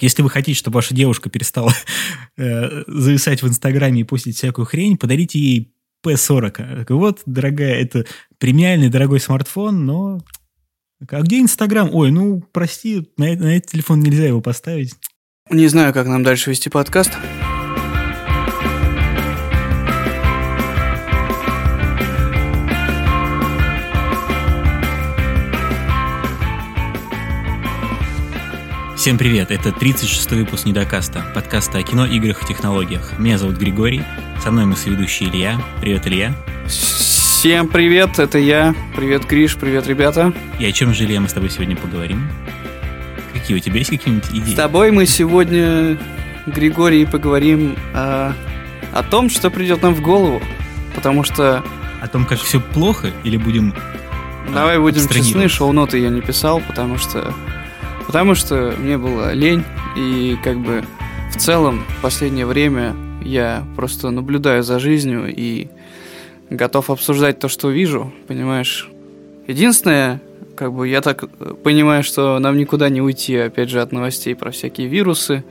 Если вы хотите, чтобы ваша девушка перестала э, зависать в Инстаграме и постить всякую хрень, подарите ей P40. Вот, дорогая, это премиальный дорогой смартфон, но... А где Инстаграм? Ой, ну, прости, на, на этот телефон нельзя его поставить. Не знаю, как нам дальше вести подкаст. Всем привет, это 36-й выпуск Недокаста, подкаста о кино, играх и технологиях. Меня зовут Григорий, со мной мы соведущий Илья. Привет, Илья. Всем привет, это я. Привет, Гриш, привет, ребята. И о чем же, Илья, мы с тобой сегодня поговорим? Какие у тебя есть какие-нибудь идеи? С тобой мы сегодня, Григорий, поговорим о, о том, что придет нам в голову. Потому что... О том, как все плохо, или будем Давай будем честны, шоу-ноты я не писал, потому что Потому что мне было лень, и как бы в целом в последнее время я просто наблюдаю за жизнью и готов обсуждать то, что вижу, понимаешь. Единственное, как бы я так понимаю, что нам никуда не уйти, опять же, от новостей про всякие вирусы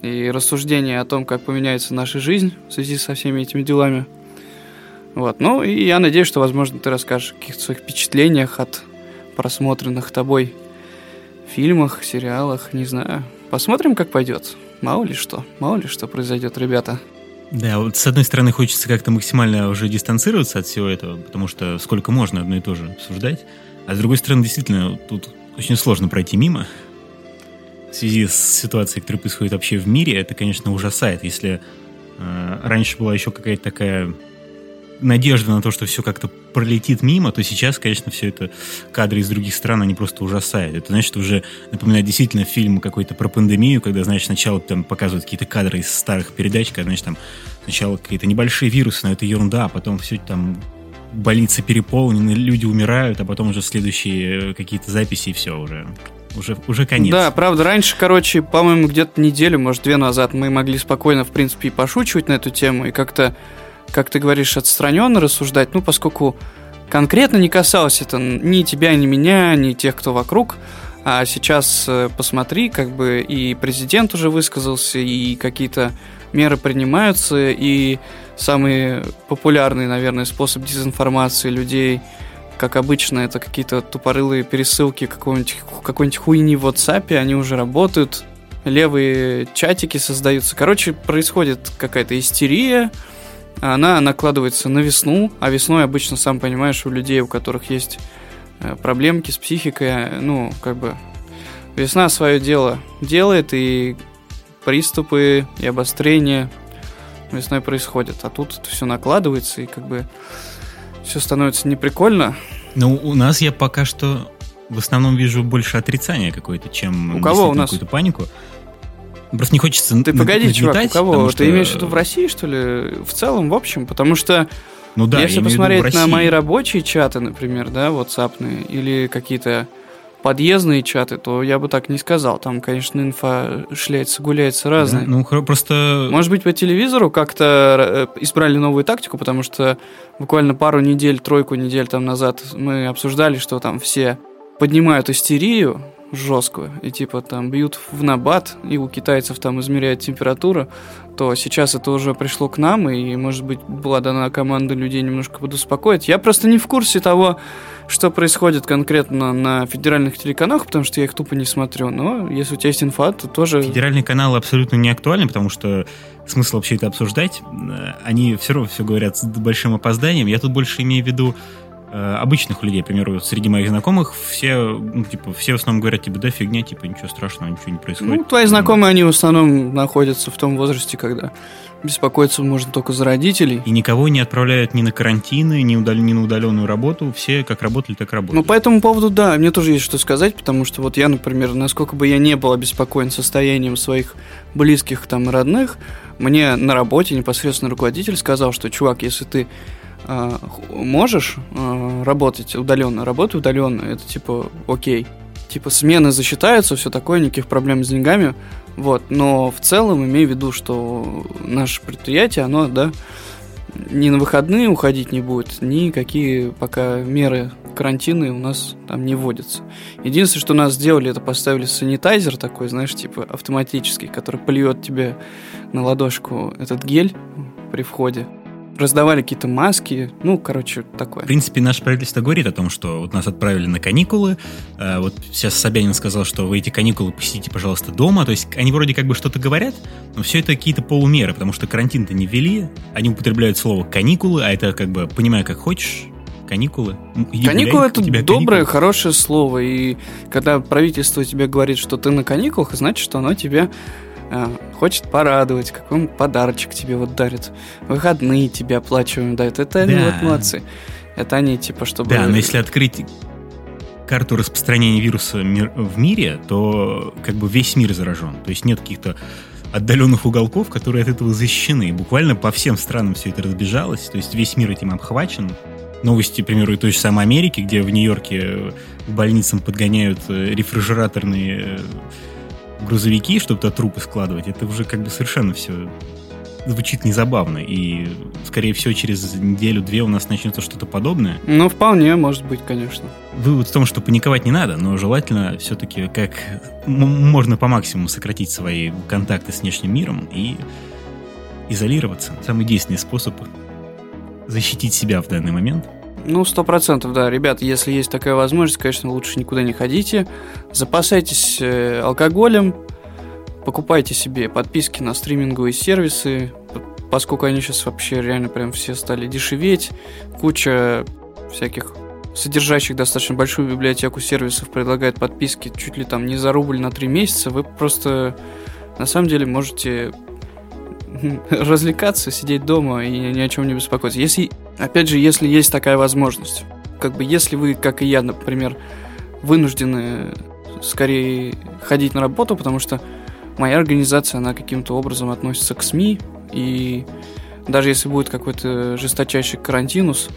и рассуждения о том, как поменяется наша жизнь в связи со всеми этими делами. Вот. Ну, и я надеюсь, что, возможно, ты расскажешь о каких-то своих впечатлениях от просмотренных тобой фильмах, сериалах, не знаю. Посмотрим, как пойдет. Мало ли что, мало ли что произойдет, ребята. Да, вот с одной стороны хочется как-то максимально уже дистанцироваться от всего этого, потому что сколько можно одно и то же обсуждать. А с другой стороны, действительно, тут очень сложно пройти мимо. В связи с ситуацией, которая происходит вообще в мире, это, конечно, ужасает. Если э, раньше была еще какая-то такая надежда на то, что все как-то пролетит мимо, то сейчас, конечно, все это кадры из других стран, они просто ужасают. Это, значит, уже напоминает действительно фильм какой-то про пандемию, когда, значит, сначала там показывают какие-то кадры из старых передач, когда, значит, там сначала какие-то небольшие вирусы, но это ерунда, а потом все там больницы переполнены, люди умирают, а потом уже следующие какие-то записи, и все уже уже, уже конец. Да, правда, раньше, короче, по-моему, где-то неделю, может, две назад мы могли спокойно, в принципе, и пошучивать на эту тему, и как-то как ты говоришь, отстраненно рассуждать, ну, поскольку конкретно не касалось это ни тебя, ни меня, ни тех, кто вокруг. А сейчас э, посмотри, как бы и президент уже высказался, и какие-то меры принимаются, и самый популярный, наверное, способ дезинформации людей, как обычно, это какие-то тупорылые пересылки какой-нибудь какой хуйни в WhatsApp, они уже работают, левые чатики создаются. Короче, происходит какая-то истерия, она накладывается на весну, а весной обычно, сам понимаешь, у людей, у которых есть э, проблемки с психикой, ну, как бы весна свое дело делает, и приступы, и обострения весной происходят. А тут это все накладывается, и как бы все становится неприкольно. Ну, у нас я пока что в основном вижу больше отрицания какое-то, чем у кого у нас какую-то панику. Просто не хочется Ты погоди, чувак, у кого? Что... Ты имеешь в виду в России, что ли? В целом, в общем? Потому что ну, да, если посмотреть на мои рабочие чаты, например, да, WhatsApp или какие-то подъездные чаты, то я бы так не сказал. Там, конечно, инфа шляется, гуляется разная. Да, ну, просто... Может быть, по телевизору как-то э, избрали новую тактику, потому что буквально пару недель, тройку недель там назад мы обсуждали, что там все поднимают истерию, жесткую, и типа там бьют в набат, и у китайцев там измеряют температуру, то сейчас это уже пришло к нам, и, может быть, была дана команда людей немножко подуспокоить. Я просто не в курсе того, что происходит конкретно на федеральных телеканалах, потому что я их тупо не смотрю. Но если у тебя есть инфа, то тоже... Федеральные каналы абсолютно не актуальны, потому что смысл вообще это обсуждать. Они все равно все говорят с большим опозданием. Я тут больше имею в виду Э, обычных людей, к примеру, среди моих знакомых, все, ну, типа, все в основном говорят, типа, да фигня, типа, ничего страшного, ничего не происходит. Ну, твои знакомые, они в основном находятся в том возрасте, когда беспокоиться можно только за родителей. И никого не отправляют ни на карантины, ни, удал... ни на удаленную работу, все как работали, так работали. Ну, по этому поводу, да, мне тоже есть что сказать, потому что вот я, например, насколько бы я не был обеспокоен состоянием своих близких там родных, мне на работе непосредственно руководитель сказал, что, чувак, если ты можешь а, работать удаленно, работай удаленно, это типа окей. Типа смены засчитаются, все такое, никаких проблем с деньгами. Вот, но в целом имею в виду, что наше предприятие, оно, да, ни на выходные уходить не будет, никакие пока меры карантина у нас там не вводятся. Единственное, что нас сделали, это поставили санитайзер такой, знаешь, типа автоматический, который плюет тебе на ладошку этот гель при входе раздавали какие-то маски, ну, короче, такое. В принципе, наше правительство говорит о том, что вот нас отправили на каникулы, а вот сейчас Собянин сказал, что вы эти каникулы посетите, пожалуйста, дома, то есть они вроде как бы что-то говорят, но все это какие-то полумеры, потому что карантин-то не ввели, они употребляют слово каникулы, а это как бы, понимаю, как хочешь, каникулы. Иди каникулы это доброе, каникулы. хорошее слово. И когда правительство тебе говорит, что ты на каникулах, значит, что оно тебе хочет порадовать, какой подарочек тебе вот дарит, выходные тебе оплачиваем дают. Это да. они вот молодцы. Это они типа, чтобы... Да, но если открыть карту распространения вируса в мире, то как бы весь мир заражен. То есть нет каких-то отдаленных уголков, которые от этого защищены. Буквально по всем странам все это разбежалось. То есть весь мир этим обхвачен. Новости, к примеру, той же самой Америки, где в Нью-Йорке к больницам подгоняют э, рефрижераторные э, грузовики, чтобы туда трупы складывать, это уже как бы совершенно все звучит незабавно. И, скорее всего, через неделю-две у нас начнется что-то подобное. Ну, вполне, может быть, конечно. Вывод в том, что паниковать не надо, но желательно все-таки как можно по максимуму сократить свои контакты с внешним миром и изолироваться. Самый действенный способ защитить себя в данный момент – ну, сто процентов, да. Ребят, если есть такая возможность, конечно, лучше никуда не ходите. Запасайтесь э, алкоголем, покупайте себе подписки на стриминговые сервисы, поскольку они сейчас вообще реально прям все стали дешеветь. Куча всяких содержащих достаточно большую библиотеку сервисов предлагает подписки чуть ли там не за рубль на три месяца. Вы просто на самом деле можете развлекаться, сидеть дома и ни о чем не беспокоиться. Если, опять же, если есть такая возможность. Как бы если вы, как и я, например, вынуждены скорее ходить на работу, потому что моя организация, она каким-то образом относится к СМИ, и даже если будет какой-то жесточайший карантинус,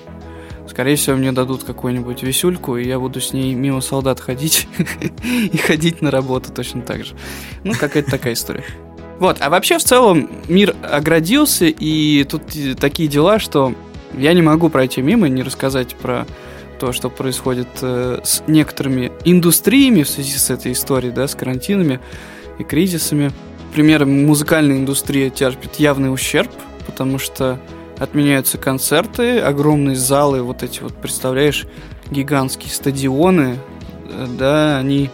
скорее всего, мне дадут какую-нибудь висюльку, и я буду с ней мимо солдат ходить и ходить на работу точно так же. Ну, какая-то такая история. Вот, а вообще в целом мир оградился, и тут такие дела, что я не могу пройти мимо и не рассказать про то, что происходит э, с некоторыми индустриями в связи с этой историей, да, с карантинами и кризисами. Например, музыкальная индустрия терпит явный ущерб, потому что отменяются концерты, огромные залы, вот эти вот, представляешь, гигантские стадионы, э, да, они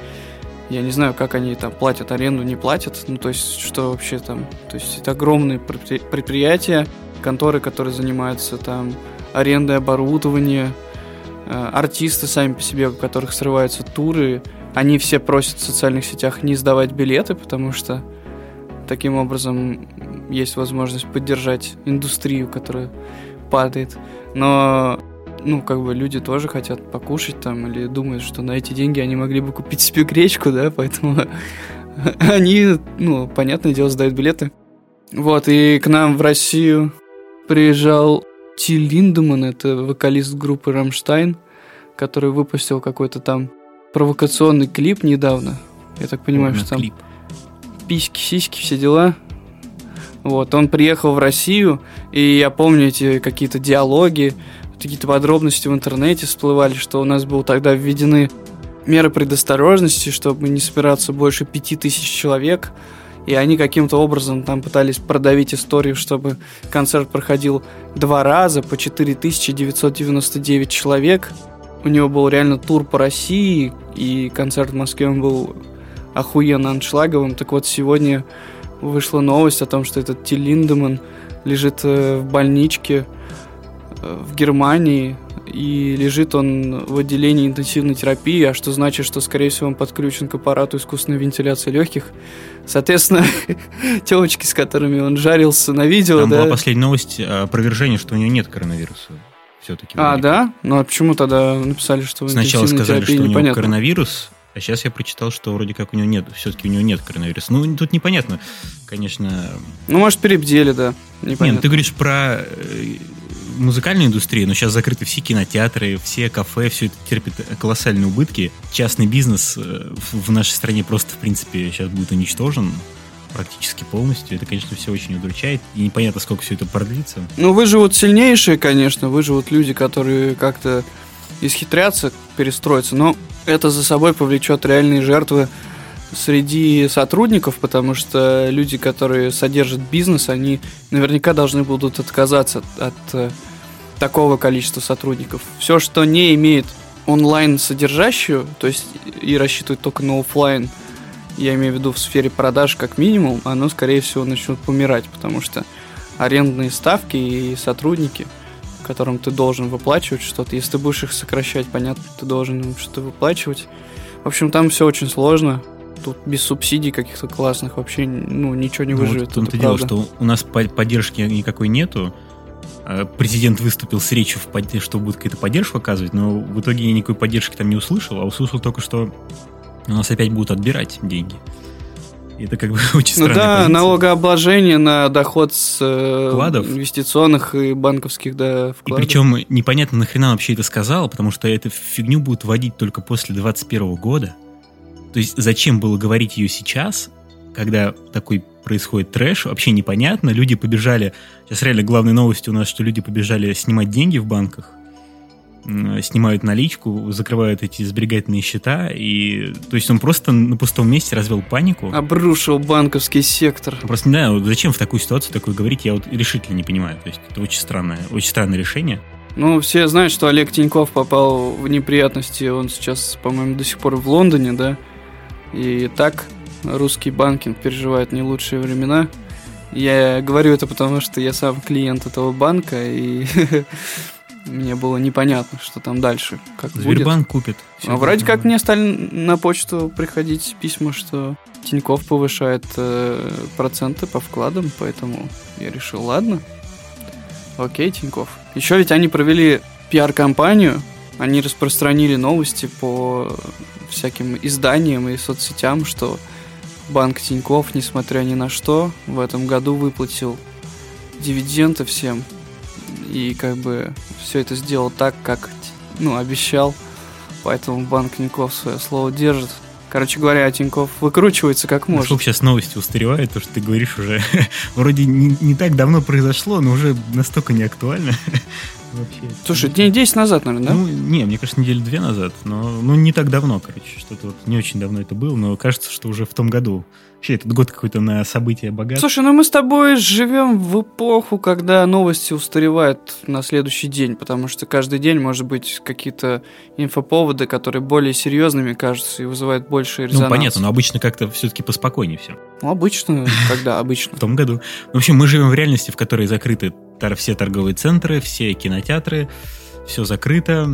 я не знаю, как они там платят аренду, не платят. Ну, то есть, что вообще там. То есть, это огромные предприятия, конторы, которые занимаются там арендой оборудования, э, артисты сами по себе, у которых срываются туры, они все просят в социальных сетях не сдавать билеты, потому что таким образом есть возможность поддержать индустрию, которая падает. Но ну, как бы люди тоже хотят покушать там или думают, что на эти деньги они могли бы купить себе гречку, да, поэтому они, ну, понятное дело, сдают билеты. Вот, и к нам в Россию приезжал Ти Линдеман, это вокалист группы «Рамштайн», который выпустил какой-то там провокационный клип недавно. Я так понимаю, Ой, что там клип. письки, сиськи, все дела. Вот, он приехал в Россию, и я помню эти какие-то диалоги, какие-то подробности в интернете всплывали, что у нас был тогда введены меры предосторожности, чтобы не собираться больше пяти тысяч человек. И они каким-то образом там пытались продавить историю, чтобы концерт проходил два раза по 4999 человек. У него был реально тур по России, и концерт в Москве он был охуенно аншлаговым. Так вот, сегодня вышла новость о том, что этот Тиль Линдеман лежит э, в больничке в Германии, и лежит он в отделении интенсивной терапии, а что значит, что, скорее всего, он подключен к аппарату искусственной вентиляции легких. Соответственно, телочки, с которыми он жарился на видео, Там да... была последняя новость опровержения, что у него нет коронавируса. Все-таки. А, да? Ну, а почему тогда написали, что Сначала сказали, что у него коронавирус, а сейчас я прочитал, что вроде как у него нет, все-таки у него нет коронавируса. Ну, тут непонятно, конечно. Ну, может, перебдели, да. Непонятно. Нет, ну, ты говоришь про э, музыкальной индустрии, но сейчас закрыты все кинотеатры, все кафе, все это терпит колоссальные убытки. Частный бизнес э, в нашей стране просто, в принципе, сейчас будет уничтожен. практически полностью. Это, конечно, все очень удручает. И непонятно, сколько все это продлится. Ну, выживут сильнейшие, конечно, выживут люди, которые как-то исхитрятся, перестроиться. Но это за собой повлечет реальные жертвы среди сотрудников, потому что люди, которые содержат бизнес, они наверняка должны будут отказаться от, э, такого количества сотрудников. Все, что не имеет онлайн содержащую, то есть и рассчитывает только на офлайн, я имею в виду в сфере продаж как минимум, оно, скорее всего, начнет помирать, потому что арендные ставки и сотрудники, которым ты должен выплачивать что-то, если ты будешь их сокращать, понятно, ты должен им что-то выплачивать. В общем, там все очень сложно. Тут без субсидий каких-то классных вообще ну, ничего не выживет. Ну, вот в том-то дело, что у нас поддержки никакой нету, Э, президент выступил с речью, в что будет какая-то поддержка оказывать, но в итоге я никакой поддержки там не услышал, а услышал только, что у нас опять будут отбирать деньги. это как бы очень ну да, позиция. налогообложение на доход с э, вкладов. инвестиционных и банковских да, вкладов. И причем непонятно, нахрена вообще это сказал, потому что эту фигню будут вводить только после 2021 года. То есть зачем было говорить ее сейчас, когда такой происходит трэш, вообще непонятно. Люди побежали, сейчас реально главной новостью у нас, что люди побежали снимать деньги в банках, снимают наличку, закрывают эти сберегательные счета, и то есть он просто на пустом месте развел панику. Обрушил банковский сектор. Просто не знаю, зачем в такую ситуацию такое говорить, я вот решительно не понимаю. То есть это очень странное, очень странное решение. Ну, все знают, что Олег Тиньков попал в неприятности, он сейчас, по-моему, до сих пор в Лондоне, да, и так русский банкинг переживает не лучшие времена. Я говорю это потому, что я сам клиент этого банка, и мне было непонятно, что там дальше, как Сбербанк будет. купит. А вроде как мне стали на почту приходить письма, что Тиньков повышает э, проценты по вкладам, поэтому я решил, ладно, окей, Тиньков. Еще ведь они провели пиар-компанию, они распространили новости по всяким изданиям и соцсетям, что Банк Тиньков, несмотря ни на что, в этом году выплатил дивиденды всем. И как бы все это сделал так, как ну, обещал. Поэтому банк Тиньков свое слово держит. Короче говоря, Тиньков выкручивается как может. Насколько сейчас новости устаревают, то, что ты говоришь уже вроде не, не так давно произошло, но уже настолько не актуально. Вообще. Слушай, день 10 назад, наверное, да? Ну, не, мне кажется, недели две назад, но ну, не так давно, короче, что-то вот не очень давно это было, но кажется, что уже в том году Вообще, этот год какой-то на события богат. Слушай, ну мы с тобой живем в эпоху, когда новости устаревают на следующий день, потому что каждый день может быть какие-то инфоповоды, которые более серьезными кажутся и вызывают больше резонанс. Ну, понятно, но обычно как-то все-таки поспокойнее все. Ну, обычно, когда обычно. В том году. В общем, мы живем в реальности, в которой закрыты все торговые центры, все кинотеатры, все закрыто,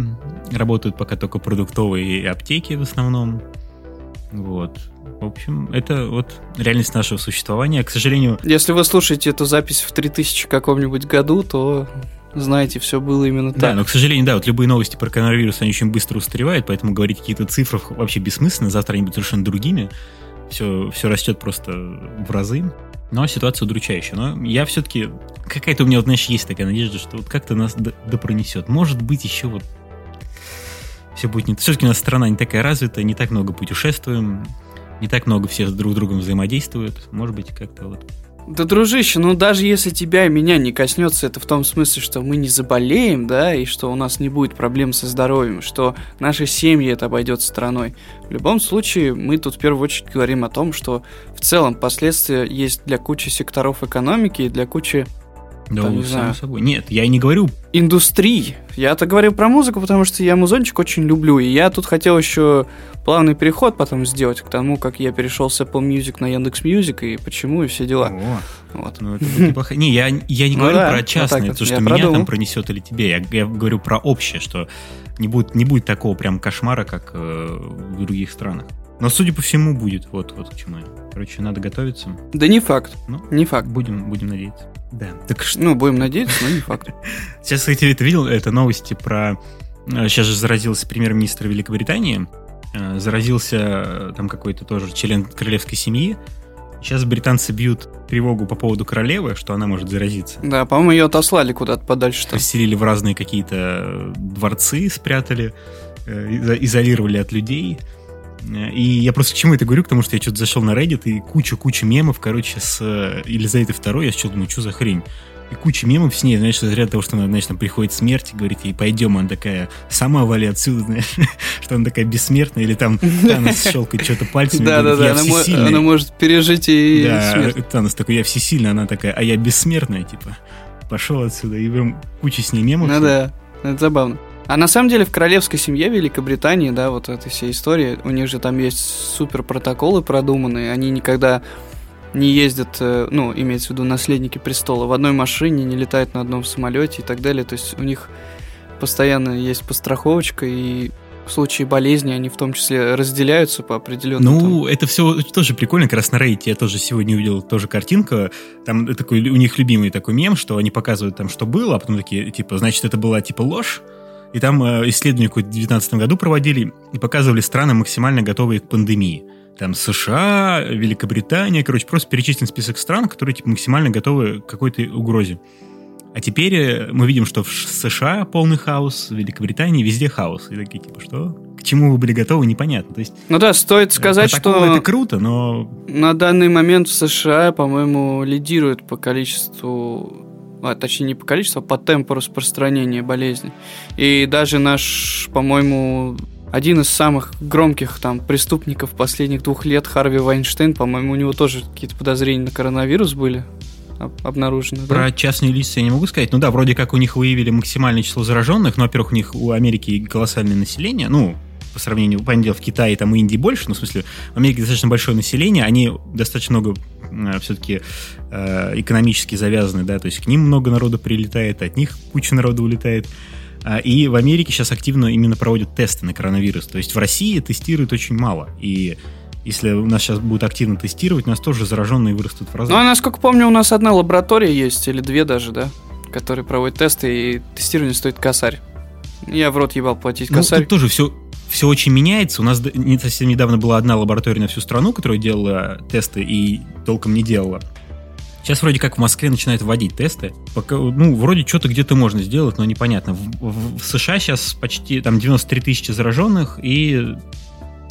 работают пока только продуктовые аптеки в основном. Вот. В общем, это вот реальность нашего существования. К сожалению... Если вы слушаете эту запись в 3000 каком-нибудь году, то знаете, все было именно так. Да, но, к сожалению, да, вот любые новости про коронавирус, они очень быстро устаревают, поэтому говорить какие-то цифры вообще бессмысленно, завтра они будут совершенно другими. Все, все растет просто в разы. Но ситуация удручающая. Но я все-таки... Какая-то у меня, вот, знаешь, есть такая надежда, что вот как-то нас допронесет. Может быть, еще вот все будет не... Все-таки у нас страна не такая развитая, не так много путешествуем не так много все друг другом взаимодействуют. Может быть, как-то вот да, дружище, ну даже если тебя и меня не коснется, это в том смысле, что мы не заболеем, да, и что у нас не будет проблем со здоровьем, что наши семьи это обойдет стороной. В любом случае, мы тут в первую очередь говорим о том, что в целом последствия есть для кучи секторов экономики и для кучи да, там, не знаю, собой. Нет, я и не говорю... Индустрии. Я-то говорю про музыку, потому что я музончик очень люблю. И я тут хотел еще плавный переход потом сделать к тому, как я перешел с Apple Music на Яндекс Music и почему, и все дела. О, вот. Ну, это неплохо. Не, я, я не ну, говорю да, про частное, вот то, что меня продумал. там пронесет или тебе. Я, я говорю про общее, что не будет, не будет такого прям кошмара, как э, в других странах. Но, судя по всему, будет. Вот, вот к чему я. Короче, надо готовиться. Да не факт. Ну, не факт. Будем, будем надеяться. Да. Так что... Ну, будем надеяться, но не факт. Сейчас, кстати, ты видел, это новости про... Сейчас э, же заразился премьер-министр Великобритании. Э, заразился э, там какой-то тоже член королевской семьи. Сейчас британцы бьют тревогу по поводу королевы, что она может заразиться. Да, по-моему, ее отослали куда-то подальше. -то. Расселили в разные какие-то дворцы, спрятали, изолировали от людей. И я просто к чему это говорю, потому что я что-то зашел на Reddit и куча-куча мемов, короче, с э, Елизаветой II, я что думаю, что за хрень? И куча мемов с ней, знаешь, из ряда того, что она, знаешь, там приходит смерть, и говорит ей, пойдем, она такая, сама вали отсюда, знаешь, что она такая бессмертная, или там Танос щелкает что-то пальцами, Да-да-да, она, она может пережить и да, смерть. Танос такой, я всесильная, она такая, а я бессмертная, типа, пошел отсюда, и прям куча с ней мемов. Ну да, это забавно. А на самом деле в королевской семье Великобритании, да, вот этой всей истории, у них же там есть супер протоколы продуманные, они никогда не ездят, э, ну, имеется в виду наследники престола, в одной машине, не летают на одном самолете и так далее. То есть у них постоянно есть постраховочка, и в случае болезни они в том числе разделяются по определенному. Ну, там... это все тоже прикольно. Как раз на Reddit я тоже сегодня увидел тоже картинка. Там такой у них любимый такой мем, что они показывают там, что было, а потом такие, типа, значит, это была типа ложь. И там э, исследование в 2019 году проводили и показывали страны, максимально готовые к пандемии там США, Великобритания, короче, просто перечислен список стран, которые типа, максимально готовы к какой-то угрозе. А теперь э, мы видим, что в США полный хаос, в Великобритании везде хаос. И такие, типа, что? К чему вы были готовы, непонятно. То есть, ну да, стоит сказать, что... это круто, но... На данный момент в США, по-моему, лидирует по количеству а, точнее не по количеству, а по темпу распространения болезни. И даже наш, по-моему, один из самых громких там преступников последних двух лет, Харви Вайнштейн, по-моему, у него тоже какие-то подозрения на коронавирус были обнаружены. Про да? частные лица я не могу сказать. Ну да, вроде как у них выявили максимальное число зараженных, но, во-первых, у них у Америки колоссальное население, ну, по сравнению, понятное дело, в Китае там Индии больше, но в смысле в Америке достаточно большое население, они достаточно много все-таки э, экономически завязаны, да, то есть к ним много народу прилетает, от них куча народу улетает. А, и в Америке сейчас активно именно проводят тесты на коронавирус. То есть в России тестируют очень мало. И если у нас сейчас будут активно тестировать, у нас тоже зараженные вырастут в разы. Ну, а насколько помню, у нас одна лаборатория есть, или две даже, да, которые проводят тесты, и тестирование стоит косарь. Я в рот ебал платить косарь. Ну, тоже все, все очень меняется. У нас не совсем недавно была одна лаборатория на всю страну, которая делала тесты и толком не делала. Сейчас вроде как в Москве начинают вводить тесты. Пока, ну, вроде что-то где-то можно сделать, но непонятно. В, в, США сейчас почти там 93 тысячи зараженных и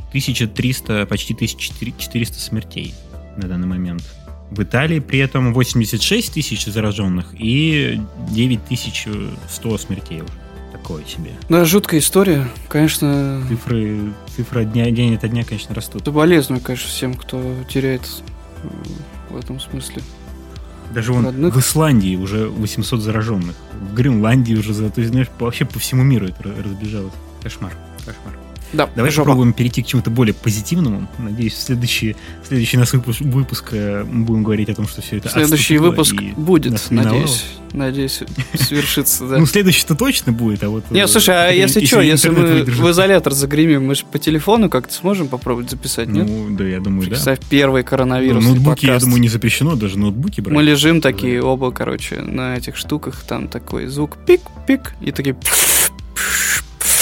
1300, почти 1400 смертей на данный момент. В Италии при этом 86 тысяч зараженных и 9100 смертей уже. Такое себе. Да, жуткая история, конечно. Цифры, цифры дня, день ото дня, конечно, растут. Соболезную, конечно, всем, кто теряет в этом смысле. Даже вон родных. в Исландии уже 800 зараженных. В Гренландии уже, то есть, знаешь, вообще по всему миру это разбежалось. Кошмар, кошмар. Да, Давай жопа. попробуем перейти к чему-то более позитивному. Надеюсь, в следующий, следующий нас выпуск, выпуск э, мы будем говорить о том, что все это Следующий выпуск будет, надеюсь. Надеюсь, свершится, да. Ну, следующий-то точно будет, а вот... Не, слушай, а если что, если мы в изолятор загремим, мы же по телефону как-то сможем попробовать записать, нет? Ну, да, я думаю, да. Первый коронавирус. Ноутбуки, я думаю, не запрещено, даже ноутбуки брать. Мы лежим такие оба, короче, на этих штуках, там такой звук пик-пик, и такие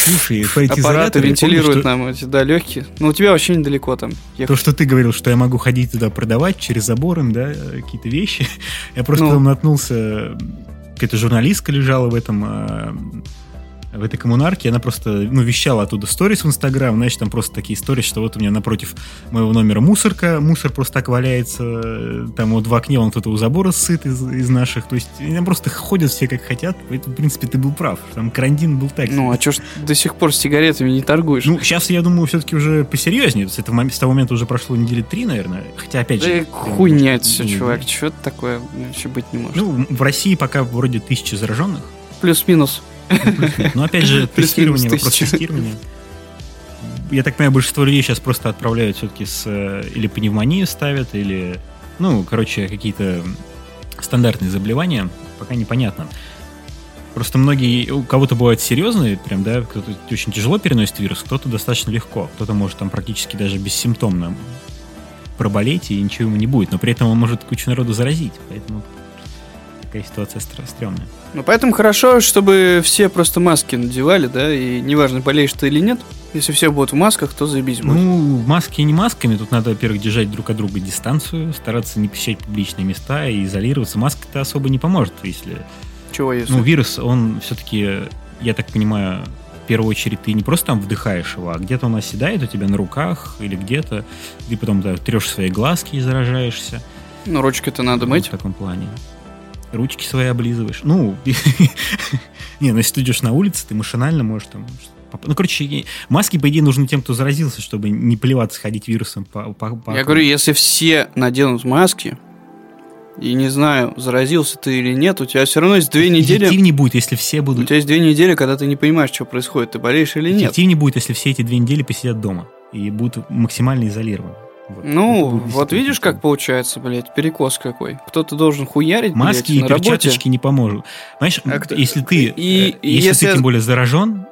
Слушай, по эти Аппараты вентилируют помню, нам эти, да, легкие. Но у тебя вообще недалеко там. Ехать. То, что ты говорил, что я могу ходить туда продавать через забор им, да, какие-то вещи. Я просто ну, там наткнулся, какая-то журналистка лежала в этом а, в этой коммунарке, она просто, ну, вещала оттуда сторис в Инстаграм, значит, там просто такие истории, что вот у меня напротив моего номера мусорка, мусор просто так валяется, там вот в окне он кто-то у забора сыт из, из наших, то есть они просто ходят все как хотят, поэтому, в принципе, ты был прав, там карантин был так. Ну, а что ж до сих пор с сигаретами не торгуешь? Ну, сейчас, я думаю, все-таки уже посерьезнее, с, этого, с того момента уже прошло недели три, наверное, хотя, опять же... Да хуйня это все, чувак, что это такое вообще быть не может? Ну, в России пока вроде тысячи зараженных. Плюс-минус. Но опять же, тестирование, вопрос тестирования. Я так понимаю, большинство людей сейчас просто отправляют все-таки с... Э, или пневмонию ставят, или... Ну, короче, какие-то стандартные заболевания. Пока непонятно. Просто многие, у кого-то бывают серьезные, прям, да, кто-то очень тяжело переносит вирус, кто-то достаточно легко, кто-то может там практически даже бессимптомно проболеть, и ничего ему не будет, но при этом он может кучу народу заразить, поэтому такая ситуация стрёмная. Ну, поэтому хорошо, чтобы все просто маски надевали, да, и неважно, болеешь ты или нет, если все будут в масках, то заебись будет. Ну, маски не масками, тут надо, во-первых, держать друг от друга дистанцию, стараться не посещать публичные места и изолироваться. Маска-то особо не поможет, если... Чего если? Ну, вирус, он все-таки, я так понимаю, первую очередь ты не просто там вдыхаешь его, а где-то он оседает у тебя на руках или где-то. Ты потом да, трешь свои глазки и заражаешься. Ну, ручки-то надо мыть. В таком плане. Ручки свои облизываешь. Ну, не, ну если ты идешь на улице, ты машинально можешь там ну, короче, маски, по идее, нужны тем, кто заразился, чтобы не плеваться, ходить вирусом по, по, по Я говорю, если все наденут маски, и не знаю, заразился ты или нет, у тебя все равно есть две недели... Эффективнее будет, если все будут... У тебя есть две недели, когда ты не понимаешь, что происходит, ты болеешь или нет. Эффективнее будет, если все эти две недели посидят дома и будут максимально изолированы. Вот. Ну, вот видишь, как получается, блядь, перекос какой. Кто-то должен хуярить, Маски блядь, и перчаточки работе. не поможет. Понимаешь, а кто... если ты, и, э, если, если ты тем более заражен,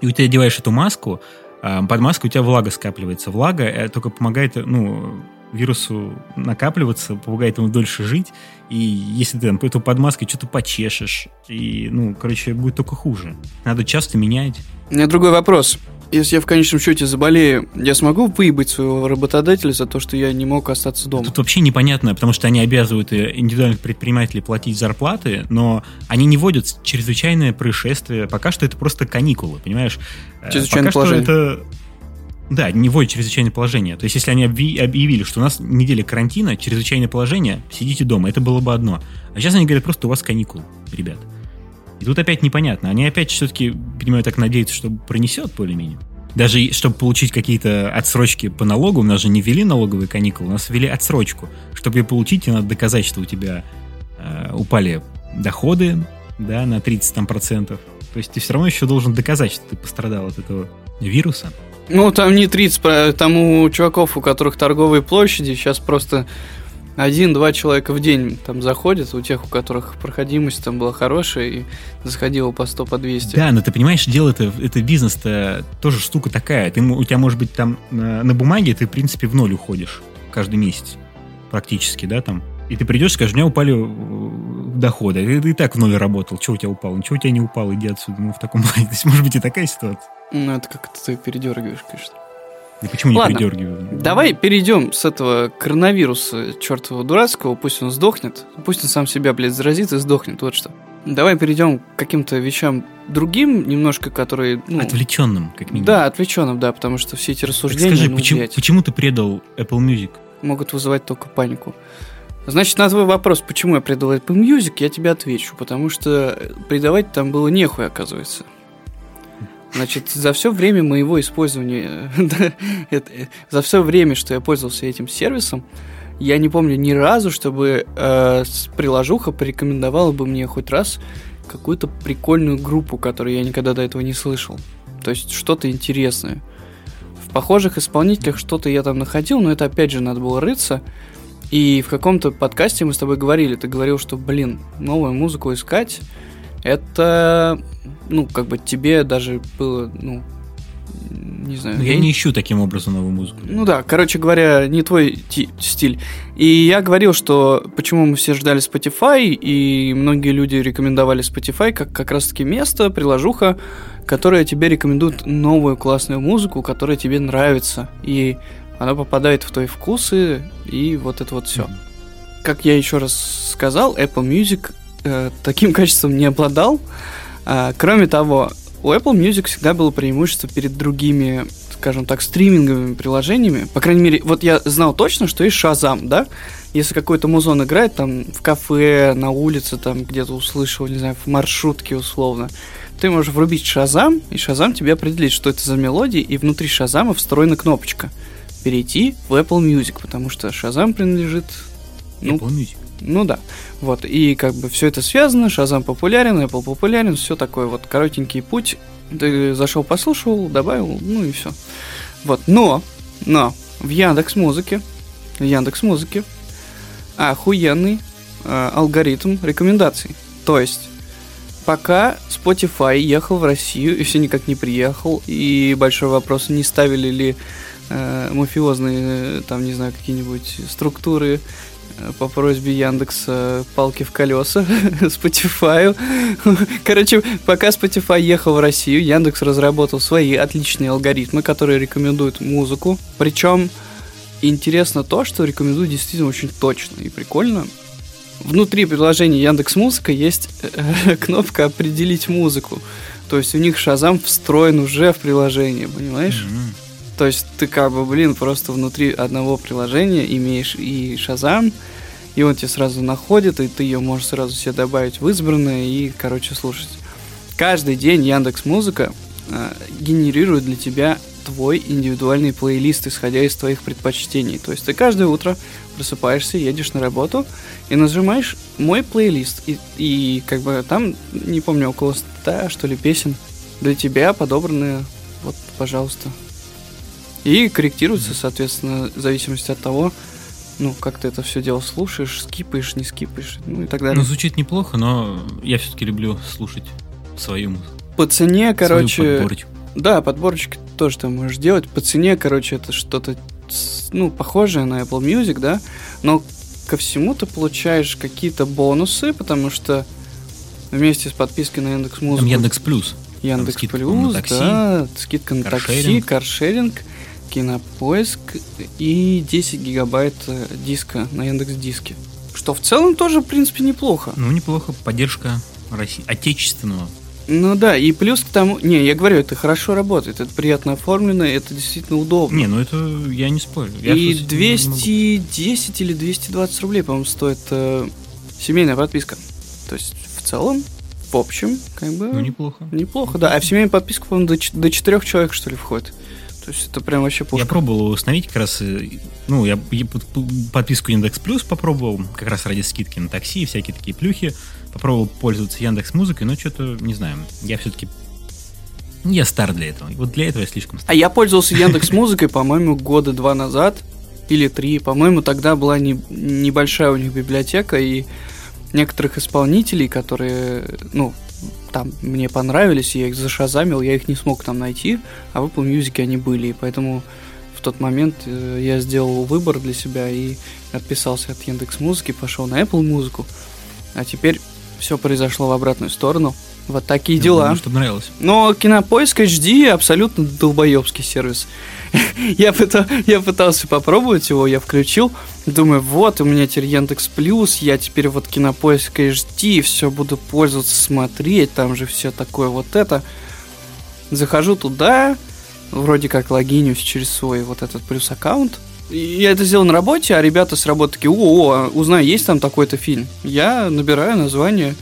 и у тебя одеваешь эту маску, а, под маской у тебя влага скапливается. Влага э, только помогает, ну, вирусу накапливаться, помогает ему дольше жить. И если ты там эту под маской что-то почешешь, и, ну, короче, будет только хуже. Надо часто менять. У меня другой вопрос если я в конечном счете заболею, я смогу выебать своего работодателя за то, что я не мог остаться дома? Тут вообще непонятно, потому что они обязывают э, индивидуальных предпринимателей платить зарплаты, но они не вводят чрезвычайное происшествие. Пока что это просто каникулы, понимаешь? Э, чрезвычайное Пока положение. что это да, не вводят чрезвычайное положение. То есть, если они объявили, что у нас неделя карантина, чрезвычайное положение, сидите дома, это было бы одно. А сейчас они говорят, просто у вас каникул, ребят. И тут опять непонятно. Они опять все-таки, понимаю, так надеются, что пронесет более-менее. Даже чтобы получить какие-то отсрочки по налогу, у нас же не ввели налоговые каникулы, у нас ввели отсрочку. Чтобы ее получить, тебе надо доказать, что у тебя э, упали доходы да, на 30 там, процентов. То есть ты все равно еще должен доказать, что ты пострадал от этого вируса. Ну, там не 30, там у чуваков, у которых торговые площади, сейчас просто один-два человека в день там заходят, у тех, у которых проходимость там была хорошая, и заходило по 100, по 200. Да, но ты понимаешь, дело это, это бизнес-то тоже штука такая. Ты, у тебя может быть там на, на бумаге ты, в принципе, в ноль уходишь каждый месяц практически, да, там. И ты придешь, скажешь, у меня упали э, доходы. Ты, ты и так в ноль работал. Чего у тебя упало? Ничего у тебя не упало, иди отсюда. Ну, в таком плане. То есть, может быть, и такая ситуация. Ну, это как-то ты передергиваешь, конечно. И почему Ладно, не передергиваю? Давай перейдем с этого коронавируса чертового дурацкого, пусть он сдохнет, пусть он сам себя, блядь, заразит и сдохнет, вот что. Давай перейдем к каким-то вещам другим, немножко, которые... Ну, отвлеченным, как минимум. Да, отвлеченным, да, потому что все эти рассуждения... Так скажи, ну, почему, почему ты предал Apple Music? Могут вызывать только панику. Значит, на твой вопрос, почему я предал Apple Music, я тебе отвечу, потому что предавать там было нехуй, оказывается. Значит, за все время моего использования, за все время, что я пользовался этим сервисом, я не помню ни разу, чтобы э, приложуха порекомендовала бы мне хоть раз какую-то прикольную группу, которую я никогда до этого не слышал. То есть что-то интересное. В похожих исполнителях что-то я там находил, но это опять же надо было рыться. И в каком-то подкасте мы с тобой говорили, ты говорил, что, блин, новую музыку искать, это ну, как бы тебе даже было, ну, не знаю. Ну, я, я не ищу таким образом новую музыку. Ну да, короче говоря, не твой стиль. И я говорил, что почему мы все ждали Spotify, и многие люди рекомендовали Spotify как как раз-таки место, приложуха, которая тебе рекомендует новую классную музыку, которая тебе нравится. И она попадает в твои вкусы, и вот это вот все. Mm-hmm. Как я еще раз сказал, Apple Music э, таким качеством не обладал, а, кроме того, у Apple Music всегда было преимущество перед другими, скажем так, стриминговыми приложениями. По крайней мере, вот я знал точно, что есть Shazam, да? Если какой-то музон играет там в кафе, на улице, там где-то услышал, не знаю, в маршрутке условно, ты можешь врубить Shazam, и Shazam тебе определит, что это за мелодия, и внутри Shazam встроена кнопочка перейти в Apple Music, потому что Shazam принадлежит... Ну, Apple Music. Ну да. Вот, и как бы все это связано, Шазам популярен, Apple популярен, все такое вот коротенький путь. Ты зашел, послушал, добавил, ну и все. Вот, но, но в Яндекс Музыке, в Яндекс Музыке охуенный э, алгоритм рекомендаций. То есть, пока Spotify ехал в Россию и все никак не приехал, и большой вопрос, не ставили ли э, мафиозные, там, не знаю, какие-нибудь структуры по просьбе Яндекса палки в колеса Spotify. Короче, пока Spotify ехал в Россию, Яндекс разработал свои отличные алгоритмы, которые рекомендуют музыку. Причем интересно то, что рекомендуют действительно очень точно и прикольно. Внутри приложения Яндекс Музыка есть э, кнопка «Определить музыку». То есть у них Шазам встроен уже в приложение, понимаешь? Мгм. То есть ты как бы, блин, просто внутри одного приложения имеешь и Шазам, и он тебя сразу находит, и ты ее можешь сразу себе добавить в избранное и, короче, слушать. Каждый день Яндекс Музыка э, генерирует для тебя твой индивидуальный плейлист, исходя из твоих предпочтений. То есть ты каждое утро просыпаешься, едешь на работу и нажимаешь мой плейлист. И, и как бы там, не помню, около 100, что ли, песен для тебя подобранные. Вот, пожалуйста. И корректируется, соответственно, в зависимости от того, ну, как ты это все дело слушаешь, скипаешь, не скипаешь, ну и так далее. Ну, звучит неплохо, но я все-таки люблю слушать свою музыку. По цене, короче, подборочку. Да, подборочки тоже ты можешь делать. По цене, короче, это что-то, ну, похожее на Apple Music, да, но ко всему ты получаешь какие-то бонусы, потому что вместе с подпиской на Яндекс Музыку, Там Яндекс Плюс. Яндекс Плюс, да, скидка на такси, каршеринг. каршеринг, кинопоиск и 10 гигабайт э, диска на Яндекс Диске. Что в целом тоже, в принципе, неплохо. Ну, неплохо. Поддержка России. Отечественного. Ну да, и плюс к тому... Не, я говорю, это хорошо работает, это приятно оформлено, это действительно удобно. Не, ну это я не спорю. Я И тут не могу. 210 или 220 рублей, по-моему, стоит э, семейная подписка. То есть, в целом, в общем, как бы Ну, неплохо. неплохо, да. А в семейную подписку, по-моему, до, до 4 человек, что ли, входит. То есть, это прям вообще пушка. Я пробовал установить как раз, э, ну, я я под- подписку Яндекс Плюс попробовал, как раз ради скидки на такси и всякие такие плюхи. Попробовал пользоваться Яндекс Музыкой, но что-то, не знаю, я все-таки... Я стар для этого. Вот для этого я слишком стар. А я пользовался Яндекс Музыкой, по-моему, года два назад или три. По-моему, тогда была не- небольшая у них библиотека, и некоторых исполнителей, которые, ну, там мне понравились, я их зашазамил, я их не смог там найти, а в Apple Music они были, и поэтому в тот момент э, я сделал выбор для себя и отписался от Яндекс Музыки, пошел на Apple Музыку, а теперь все произошло в обратную сторону. Вот такие дела. чтобы нравилось. Но Кинопоиск HD абсолютно долбоебский сервис. Я, пыта- я пытался попробовать его, я включил, думаю, вот, у меня теперь Яндекс Плюс, я теперь вот Кинопоиск HD, все буду пользоваться, смотреть, там же все такое вот это. Захожу туда, вроде как логинюсь через свой вот этот плюс аккаунт. Я это сделал на работе, а ребята с работы такие, о, узнай, есть там такой-то фильм. Я набираю название,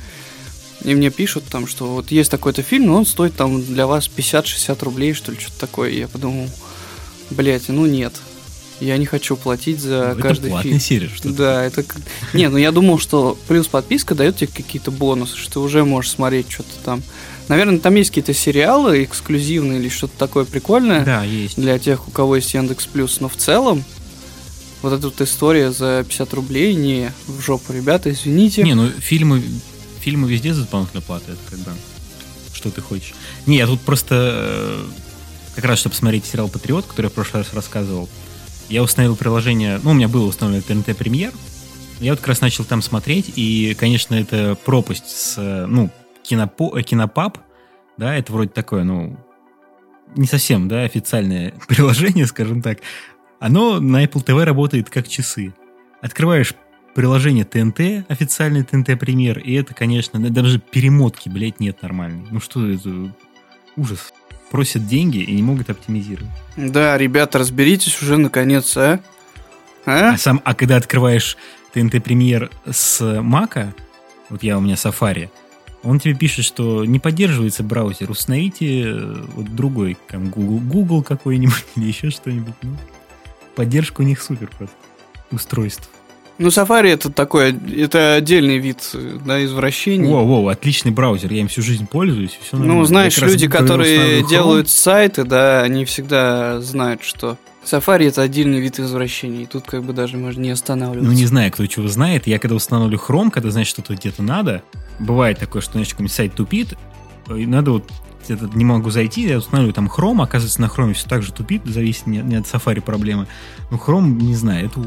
и мне пишут там, что вот есть такой-то фильм, но он стоит там для вас 50-60 рублей, что ли, что-то такое. И я подумал, блять, ну нет. Я не хочу платить за это каждый платный фильм. сервис, что Да, это... Не, ну я думал, что плюс подписка дает тебе какие-то бонусы, что ты уже можешь смотреть что-то там. Наверное, там есть какие-то сериалы эксклюзивные или что-то такое прикольное Да, есть. для тех, у кого есть Яндекс Плюс, но в целом вот эта вот история за 50 рублей не в жопу, ребята, извините. Не, ну фильмы, фильмы везде за дополнительную плату, это как бы, что ты хочешь. Не, я тут просто, э, как раз, чтобы смотреть сериал «Патриот», который я в прошлый раз рассказывал, я установил приложение, ну, у меня было установлено ТНТ Премьер, я вот как раз начал там смотреть, и, конечно, это пропасть с, ну, кинопо, э, кинопаб, да, это вроде такое, ну, не совсем, да, официальное приложение, скажем так, оно на Apple TV работает как часы. Открываешь приложение ТНТ, официальный ТНТ премьер, и это, конечно, да- даже перемотки, блядь, нет нормальной. Ну что это? Ужас. Просят деньги и не могут оптимизировать. Да, ребята, разберитесь уже наконец, а? А? А, сам, а когда открываешь ТНТ премьер с Мака, вот я у меня Safari, он тебе пишет, что не поддерживается браузер, установите э, вот другой, там, Google, Google какой-нибудь или еще что-нибудь. Ну, поддержка у них супер просто. Устройств. Ну, Safari это такой, это отдельный вид, да, извращений. Воу, воу, отличный браузер, я им всю жизнь пользуюсь, все ну, знаешь, люди, которые делают сайты, да, они всегда знают, что Safari это отдельный вид извращений. Тут как бы даже можно не останавливаться. Ну, не знаю, кто чего знает. Я когда устанавливаю Chrome, когда, знаешь, что-то где-то надо, бывает такое, что, знаешь, какой-нибудь сайт тупит, и надо вот где-то не могу зайти, я устанавливаю там Chrome, оказывается, на Chrome все так же тупит, зависит не, не от Safari проблемы. Ну, Chrome, не знаю, это...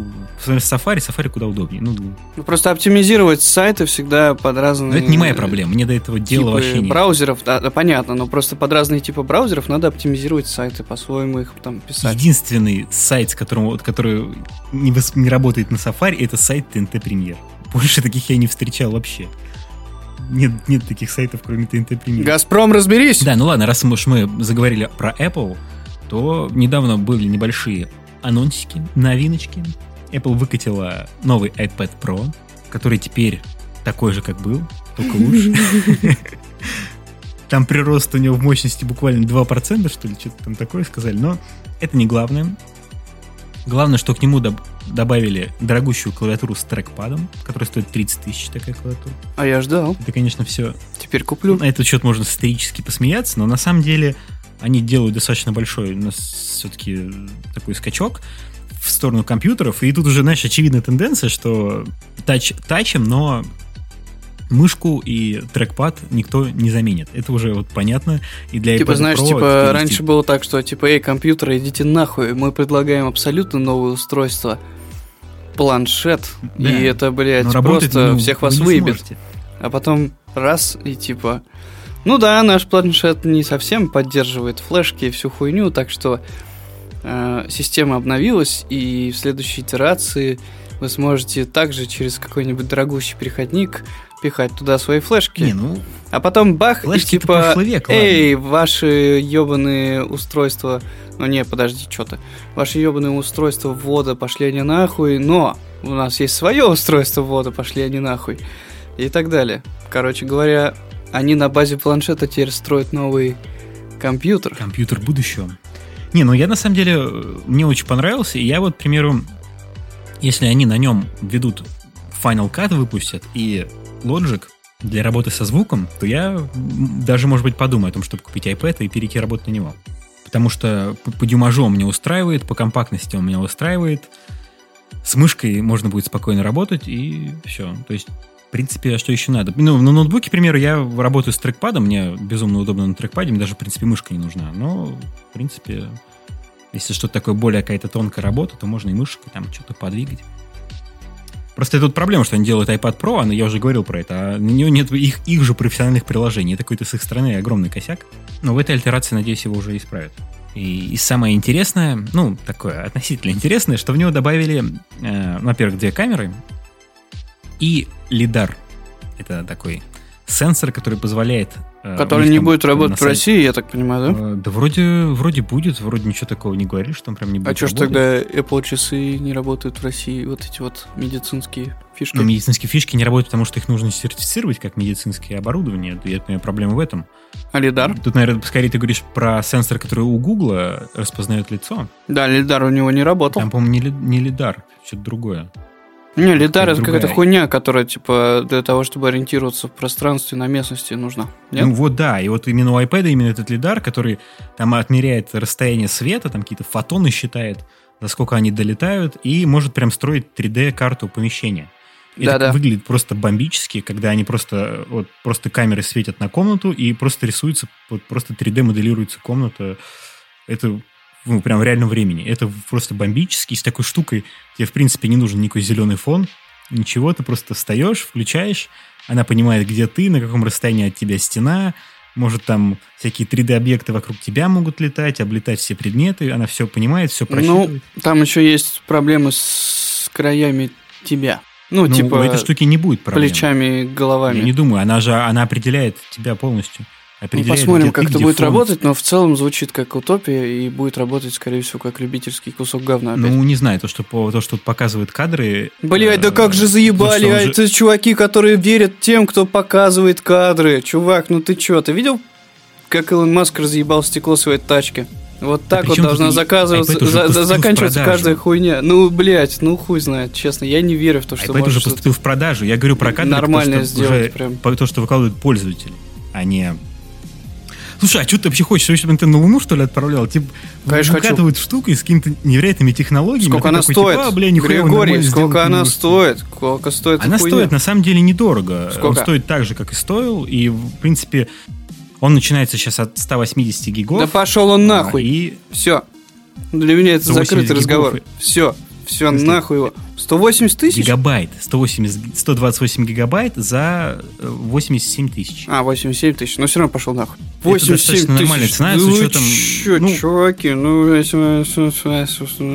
Safari, Safari куда удобнее. Ну, Ну, просто оптимизировать сайты всегда под разные... но это не моя проблема, мне до этого дела вообще нет. браузеров, да, да, понятно, но просто под разные типы браузеров надо оптимизировать сайты, по-своему их там писать. Единственный сайт, с которым, вот, который не, не работает на Safari, это сайт TNT Premier. Больше таких я не встречал вообще. Нет, нет таких сайтов, кроме ТНТ Премьер. Газпром, разберись! Да, ну ладно, раз мы, уж мы заговорили про Apple, то недавно были небольшие анонсики, новиночки. Apple выкатила новый iPad Pro, который теперь такой же, как был, только лучше. Там прирост у него в мощности буквально 2%, что ли, что-то там такое сказали. Но это не главное. Главное, что к нему доб- добавили дорогущую клавиатуру с трекпадом, которая стоит 30 тысяч, такая клавиатура. А я ждал. Это, конечно, все... Теперь куплю. На этот счет можно сатирически посмеяться, но на самом деле они делают достаточно большой, все-таки такой скачок в сторону компьютеров. И тут уже, знаешь, очевидная тенденция, что тач, тачем, но мышку и трекпад никто не заменит. Это уже вот понятно. И для Типа, iPad знаешь, Pro типа, раньше было так, что, типа, эй, компьютеры, идите нахуй, мы предлагаем абсолютно новое устройство. Планшет. Да. И это, блядь, Но работать, просто ну, всех вас выебет. сможете. А потом раз, и типа... Ну да, наш планшет не совсем поддерживает флешки и всю хуйню, так что э, система обновилась, и в следующей итерации вы сможете также через какой-нибудь дорогущий переходник пихать туда свои флешки. Не, ну, А потом бах, Флешки и типа, век, ладно. эй, ваши ебаные устройства, ну не, подожди, что ты, ваши ебаные устройства ввода пошли они нахуй, но у нас есть свое устройство ввода, пошли они нахуй, и так далее. Короче говоря, они на базе планшета теперь строят новый компьютер. компьютер будущего. Не, ну я на самом деле, мне очень понравился, и я вот, к примеру, если они на нем ведут Final Cut выпустят и Logic для работы со звуком, то я даже, может быть, подумаю о том, чтобы купить iPad и перейти работать на него. Потому что по дюмажу он меня устраивает, по компактности он меня устраивает, с мышкой можно будет спокойно работать, и все. То есть, в принципе, а что еще надо? Ну, на ноутбуке, к примеру, я работаю с трекпадом, мне безумно удобно на трекпаде, мне даже, в принципе, мышка не нужна. Но, в принципе, если что-то такое более какая-то тонкая работа, то можно и мышкой там что-то подвигать. Просто тут проблема, что они делают iPad Pro, а я уже говорил про это, а на него нет их, их же профессиональных приложений. Это какой-то с их стороны огромный косяк. Но в этой альтерации, надеюсь, его уже исправят. И, и самое интересное, ну, такое относительно интересное, что в него добавили, э, ну, во-первых, две камеры и лидар. Это такой сенсор, который позволяет... э, Который не там будет работать в России, я так понимаю, да? Э, Да вроде, вроде будет, вроде ничего такого не говорили, что он прям не будет А что ж тогда Apple часы не работают в России, вот эти вот медицинские фишки? Но медицинские фишки не работают, потому что их нужно сертифицировать как медицинское оборудование. Я думаю, проблема в этом. А лидар? Тут, наверное, скорее ты говоришь про сенсор, который у Гугла распознает лицо. Да, лидар у него не работал. Там, по-моему, не, ли- не лидар, что-то другое. Не, лидар Это это какая-то хуйня, которая, типа, для того, чтобы ориентироваться в пространстве, на местности нужна. Нет? Ну вот да, и вот именно у iPad именно этот лидар, который там отмеряет расстояние света, там какие-то фотоны считает, за сколько они долетают, и может прям строить 3D-карту помещения. И это Да-да. выглядит просто бомбически, когда они просто, вот, просто камеры светят на комнату и просто рисуется, вот, просто 3D-моделируется комната. Это ну, прям в реальном времени. Это просто бомбически. И с такой штукой тебе, в принципе, не нужен никакой зеленый фон, ничего. Ты просто встаешь, включаешь, она понимает, где ты, на каком расстоянии от тебя стена, может, там всякие 3D-объекты вокруг тебя могут летать, облетать все предметы, она все понимает, все просчитывает. Ну, там еще есть проблемы с краями тебя. Ну, Ну, типа, у этой штуки не будет проблем. плечами, головами. Я не думаю, она же она определяет тебя полностью. Ну, посмотрим, как ты, это будет фон. работать, но в целом звучит как утопия и будет работать, скорее всего, как любительский кусок говна опять. Ну, не знаю, то, что, по, то, что показывают кадры... Блять, да э, как же заебали, то, а он же- это чуваки, которые верят тем, кто показывает кадры. Чувак, ну ты чё, ты видел, как Илон Маск разъебал стекло своей тачки? Вот так вот причём должна и заказываться, уже за- за- заканчиваться каждая хуйня. Ну, блять, ну хуй знает, честно, я не верю в то, что iPad уже может что-то- поступил в продажу. Я говорю про кадры, Нормально то, что сделать уже прям. то, что выкладывают пользователи, а не... Слушай, а что ты вообще хочешь, чтобы ты на Луну, что ли, отправлял? Типа, Конечно, хочу. выкатывают штукой с какими-то невероятными технологиями. Сколько а она такой, стоит? Типа, а, бля, Григорий, сколько она можете». стоит? Сколько стоит Она хуйня? стоит, на самом деле, недорого. Сколько? Он стоит так же, как и стоил. И, в принципе, он начинается сейчас от 180 гигов. Да пошел он нахуй. И Все. Для меня это 180 закрытый разговор. и- Все. Все, нахуй его. 180 тысяч? Гигабайт. 180, 128 гигабайт за 87 э, тысяч. А, 87 тысяч. Но все равно пошел нахуй. 87 тысяч. нормальная цена с учетом... Чё, ну, чуваки, ну...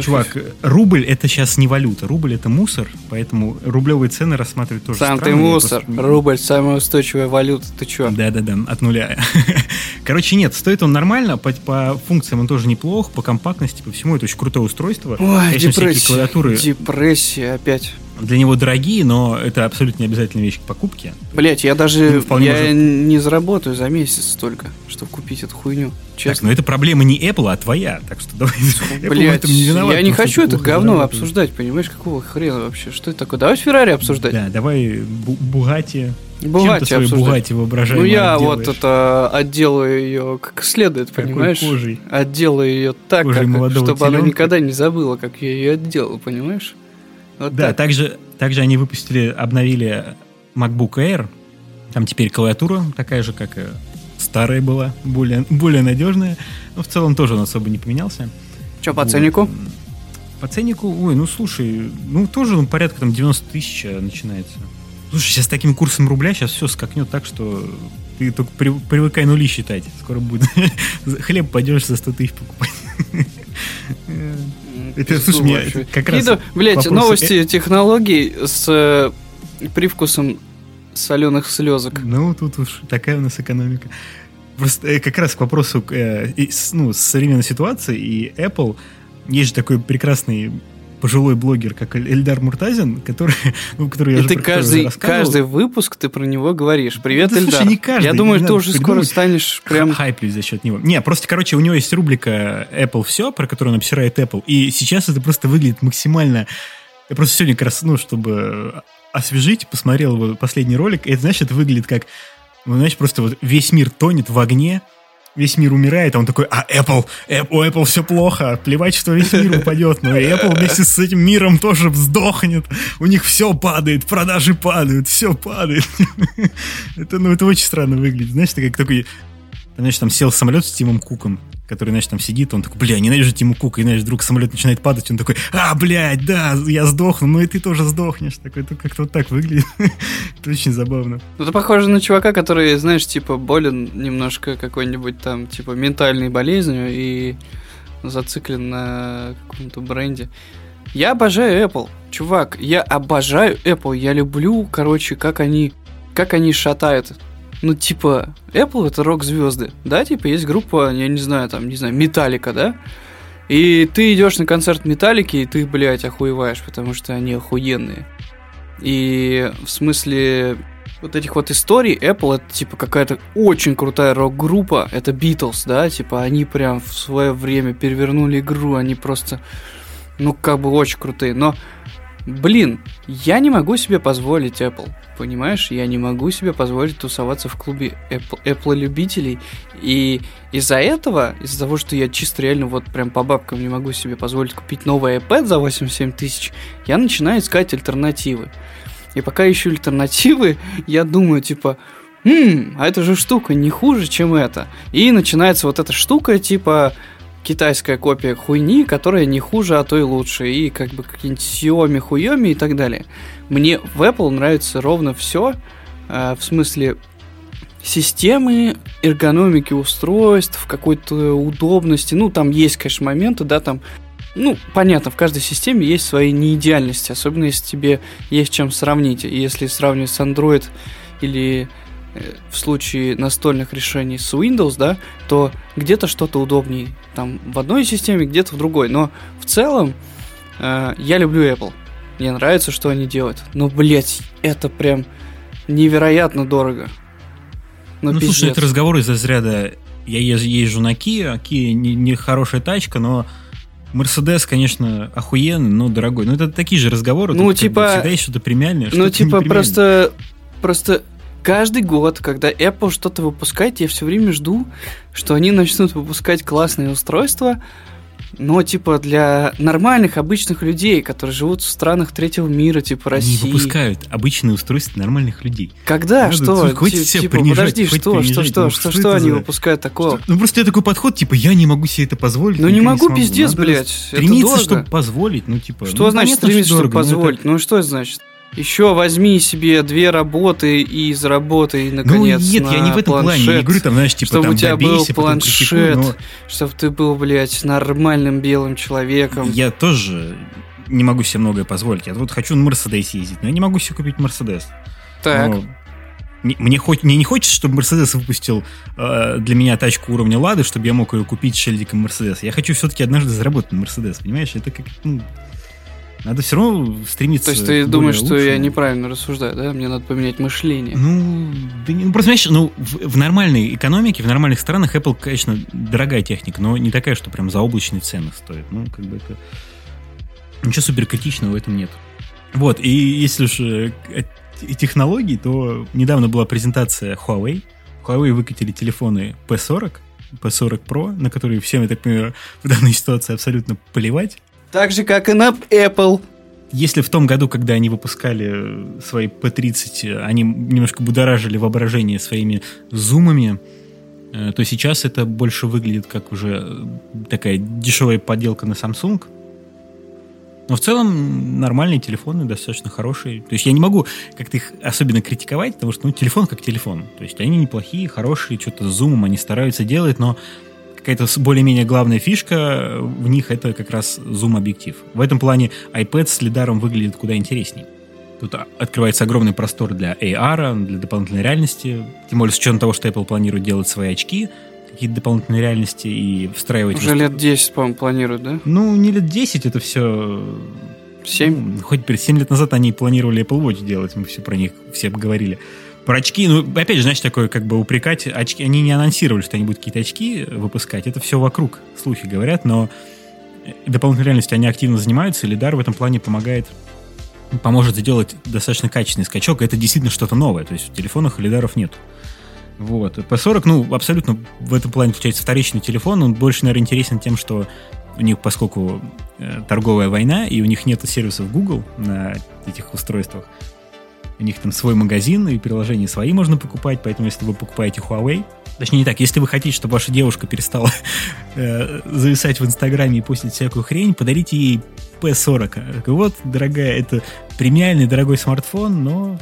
Чувак, рубль это сейчас не валюта. Рубль это мусор, поэтому рублевые цены рассматривать тоже Сам странно. ты мусор. Просто... Рубль самая устойчивая валюта. Ты чё? Да-да-да, от нуля. Короче, нет, стоит он нормально, по, по функциям он тоже неплох, по компактности, по всему. Это очень крутое устройство. Ой, депрессия. клавиатуры... Депрессия опять. Для него дорогие, но это абсолютно не обязательная вещь к покупке. Блять, я даже ну, я может... не заработаю за месяц столько, чтобы купить эту хуйню. Честно. Так, но это проблема не Apple, а твоя. Так что давай. Блять, не виноват, я не хочу это говно заработаю. обсуждать, понимаешь, какого хрена вообще? Что это такое? Давай Феррари обсуждать. Да, давай Бугати. Бугати Чем ты Бугати Ну я отделаешь? вот это отделаю ее как следует, Какой понимаешь? Кожей? Отделаю ее так, как, чтобы теленка. она никогда не забыла, как я ее отделал, понимаешь? Вот да, так. также, также они выпустили, обновили MacBook Air. Там теперь клавиатура такая же, как и старая была, более, более надежная. Но в целом тоже он особо не поменялся. Что по вот. ценнику? По ценнику, ой, ну слушай, ну тоже ну, порядка там 90 тысяч начинается. Слушай, сейчас с таким курсом рубля сейчас все скакнет так, что ты только при, привыкай нули считать. Скоро будет хлеб пойдешь за 100 тысяч покупать. Это, слушай, меня как раз... Блять, новости технологий с э, привкусом соленых слезок. Ну, тут уж такая у нас экономика. Просто э, как раз к вопросу э, ну, современной ситуации и Apple есть же такой прекрасный пожилой блогер, как Эльдар Муртазин, который, ну, который я и уже ты каждый, каждый выпуск ты про него говоришь. Привет, да, Эльдар. Слушай, не каждый. Я думаю, ты уже скоро станешь прям... Хайплюсь за счет него. Не, просто, короче, у него есть рубрика Apple все, про которую он обсирает Apple, и сейчас это просто выглядит максимально... Я просто сегодня как раз, ну, чтобы освежить, посмотрел его последний ролик, и это, значит, выглядит как... Ну, знаешь, просто вот весь мир тонет в огне, весь мир умирает, а он такой, а Apple, Apple, у Apple все плохо, плевать, что весь мир упадет, но Apple вместе с этим миром тоже сдохнет, у них все падает, продажи падают, все падает. это, ну, это очень странно выглядит, знаешь, ты как такой, знаешь, там сел самолет с Тимом Куком, который, знаешь, там сидит, он такой, бля, ненавижу Тиму Кука, и, знаешь, вдруг самолет начинает падать, он такой, а, блядь, да, я сдохну, ну и ты тоже сдохнешь. Такой, это как-то вот так выглядит. это очень забавно. Ну, это похоже на чувака, который, знаешь, типа, болен немножко какой-нибудь там, типа, ментальной болезнью и зациклен на каком-то бренде. Я обожаю Apple, чувак, я обожаю Apple, я люблю, короче, как они, как они шатают ну, типа, Apple это рок-звезды, да, типа, есть группа, я не знаю, там, не знаю, Металлика, да, и ты идешь на концерт Металлики, и ты, блядь, охуеваешь, потому что они охуенные. И в смысле вот этих вот историй Apple это типа какая-то очень крутая рок-группа, это Beatles, да, типа они прям в свое время перевернули игру, они просто, ну, как бы очень крутые, но Блин, я не могу себе позволить Apple. Понимаешь, я не могу себе позволить тусоваться в клубе Apple, любителей. И из-за этого, из-за того, что я чисто реально вот прям по бабкам не могу себе позволить купить новый iPad за 87 тысяч, я начинаю искать альтернативы. И пока ищу альтернативы, я думаю, типа, «Хм, а эта же штука не хуже, чем это». И начинается вот эта штука, типа, китайская копия хуйни, которая не хуже, а то и лучше. И как бы какие-нибудь Xiaomi, хуйоми и так далее. Мне в Apple нравится ровно все. Э, в смысле системы, эргономики устройств, какой-то удобности. Ну, там есть, конечно, моменты, да, там ну, понятно, в каждой системе есть свои неидеальности, особенно если тебе есть чем сравнить. И если сравнивать с Android или в случае настольных решений с Windows, да, то где-то что-то удобнее там в одной системе, где-то в другой. Но в целом э, я люблю Apple. Мне нравится, что они делают. Но, блядь, это прям невероятно дорого. Ну, ну слушай, это разговор из разряда я езжу на Kia, Kia не, не хорошая тачка, но Мерседес, конечно, охуенный, но дорогой. Ну, это такие же разговоры. Ну, типа... Всегда есть что-то премиальное, Ну, типа, просто... Просто каждый год, когда Apple что-то выпускает, я все время жду, что они начнут выпускать классные устройства, Но, типа, для нормальных, обычных людей, которые живут в странах третьего мира, типа России. Не выпускают обычные устройства нормальных людей. Когда? Надо, что? хватит Ти- себя типа, принижать, подожди, хватит что, что, принижать. что, Ну, что, что что это они за- выпускают такого? Ну просто я такой подход, типа, я не могу себе это позволить. Ну, не могу, смогу. пиздец, Надо блядь, это Стремиться, чтобы позволить, ну, типа... Что ну, значит стремиться, что чтобы дорого, но это- позволить? Ну, что это значит? Еще возьми себе две работы и заработай, Ну, наконец, нет, я не в этом плане. Я не планшет. говорю, там, знаешь, типа, чтобы там, у тебя был добейся, потом критикуй, планшет, но Чтобы ты был, блядь, нормальным белым человеком. Я тоже не могу себе многое позволить. Я вот хочу на Мерседесе ездить, но я не могу себе купить Мерседес. Так, Но не- мне, хоть, мне не хочется, чтобы Мерседес выпустил э, для меня тачку уровня Лады, чтобы я мог ее купить с шильдиком Мерседес. Я хочу все-таки однажды заработать на Мерседес, понимаешь? Это как, ну, надо все равно стремиться то есть ты думаешь, что я лучшему. неправильно рассуждаю, да? Мне надо поменять мышление. Ну, да ну, просто, знаешь, ну, в, в нормальной экономике, в нормальных странах Apple, конечно, дорогая техника, но не такая, что прям заоблачные цены стоит. Ну, как бы это... Ничего супер критичного в этом нет. Вот, и если уж э, технологий, то недавно была презентация Huawei. Huawei выкатили телефоны P40, P40 Pro, на которые всем, я так понимаю, в данной ситуации абсолютно поливать. Так же, как и на Apple. Если в том году, когда они выпускали свои P30, э, они немножко будоражили воображение своими зумами, э, то сейчас это больше выглядит как уже э, такая дешевая подделка на Samsung. Но в целом нормальные телефоны, достаточно хорошие. То есть я не могу как-то их особенно критиковать, потому что ну, телефон как телефон. То есть они неплохие, хорошие, что-то с зумом они стараются делать, но какая-то более-менее главная фишка в них это как раз зум-объектив. В этом плане iPad с лидаром выглядит куда интересней. Тут а- открывается огромный простор для AR, для дополнительной реальности. Тем более с учетом того, что Apple планирует делать свои очки, какие-то дополнительные реальности и встраивать... Уже лет 10, по-моему, планируют, да? Ну, не лет 10, это все... 7? Ну, хоть перед 7 лет назад они планировали Apple Watch делать, мы все про них все говорили. Про очки, ну, опять же, знаешь, такое, как бы упрекать, очки, они не анонсировали, что они будут какие-то очки выпускать, это все вокруг, слухи говорят, но дополнительной реальностью они активно занимаются, и Лидар в этом плане помогает, поможет сделать достаточно качественный скачок, это действительно что-то новое, то есть в телефонах лидаров нет. Вот. P40, ну, абсолютно в этом плане получается вторичный телефон, он больше, наверное, интересен тем, что у них, поскольку э, торговая война, и у них нет сервисов Google на этих устройствах, у них там свой магазин, и приложения свои можно покупать, поэтому если вы покупаете Huawei, точнее не так, если вы хотите, чтобы ваша девушка перестала э, зависать в Инстаграме и постить всякую хрень, подарите ей P40. Вот, дорогая, это премиальный дорогой смартфон, но...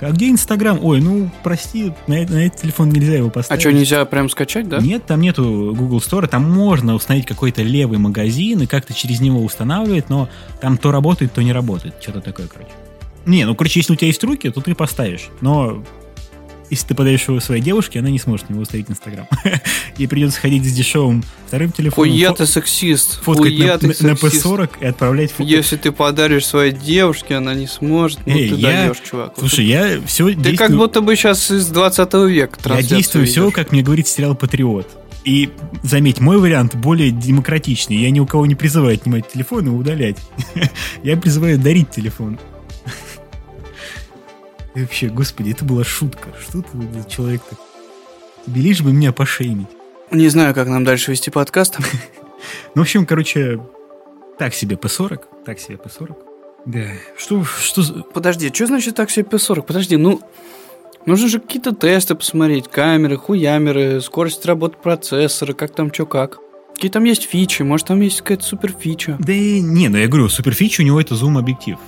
А где Инстаграм? Ой, ну, прости, на, на этот телефон нельзя его А поставить. что, нельзя прям скачать, да? Нет, там нету Google Store, там можно установить какой-то левый магазин и как-то через него устанавливать, но там то работает, то не работает. Что-то такое, короче. Не, ну, короче, если у тебя есть руки, то ты поставишь. Но если ты подаешь его своей девушке, она не сможет него установить Инстаграм. Ей придется ходить с дешевым вторым телефоном, Хуя фо- ты сексист. фоткать на, Хуя ты на- на сексист. P40 и отправлять фото. Если ты подаришь своей девушке, она не сможет. Ну, Эй, ты я- даешь, чувак. Слушай, я все ты действую... как будто бы сейчас из 20 века Я действую все, ведешь. как мне говорит сериал «Патриот». И, заметь, мой вариант более демократичный. Я ни у кого не призываю отнимать телефон и удалять. Я призываю дарить телефон. И вообще, господи, это была шутка. Что ты за человек-то? Тебе лишь бы меня пошеймить. Не знаю, как нам дальше вести подкаст. Ну, в общем, короче, так себе P40. Так себе P40. Да. Что, что... Подожди, что значит так себе P40? Подожди, ну... Нужно же какие-то тесты посмотреть, камеры, хуямеры, скорость работы процессора, как там, что как. Какие там есть фичи, может там есть какая-то супер фича. Да и не, ну я говорю, суперфича у него это зум-объектив.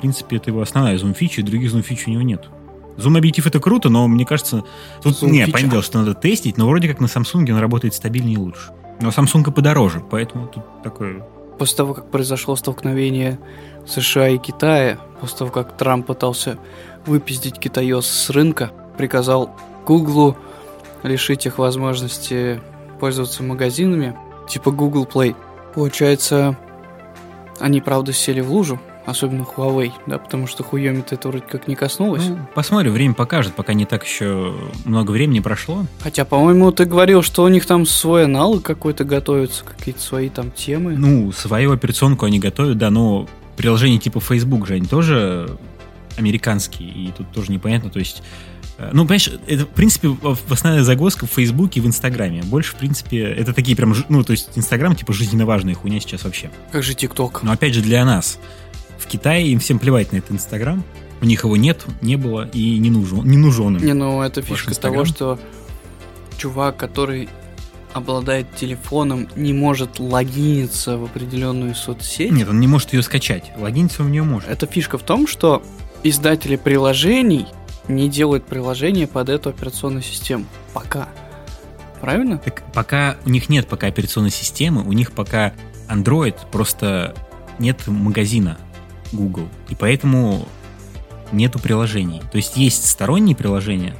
В принципе, это его основная зум-фича, и других зум-фич у него нет. Зум-объектив это круто, но мне кажется... Тут, не, понятное дело, что надо тестить, но вроде как на Samsung он работает стабильнее и лучше. Но Samsung подороже, поэтому тут такое... После того, как произошло столкновение США и Китая, после того, как Трамп пытался выпиздить китаёс с рынка, приказал Гуглу лишить их возможности пользоваться магазинами, типа Google Play. Получается, они, правда, сели в лужу, особенно Huawei, да, потому что хуёми-то это вроде как не коснулось. Ну, посмотрим, время покажет, пока не так еще много времени прошло. Хотя, по-моему, ты говорил, что у них там свой аналог какой-то готовится, какие-то свои там темы. Ну, свою операционку они готовят, да, но приложения типа Facebook же, они тоже американские, и тут тоже непонятно, то есть Э, ну, понимаешь, это, в принципе, в основная загвоздка в Фейсбуке и в Инстаграме. Больше, в принципе, это такие прям, ну, то есть Инстаграм, типа, жизненно важная хуйня сейчас вообще. Как же ТикТок? Но, опять же, для нас. В Китае им всем плевать на этот Инстаграм. У них его нет, не было и не нужен, не нужен им. Не, ну, это фишка того, что чувак, который обладает телефоном, не может логиниться в определенную соцсеть. Нет, он не может ее скачать. Логиниться он в нее может. Это фишка в том, что издатели приложений не делают приложение под эту операционную систему. Пока. Правильно? Так пока у них нет пока операционной системы, у них пока Android, просто нет магазина Google. И поэтому нету приложений. То есть есть сторонние приложения,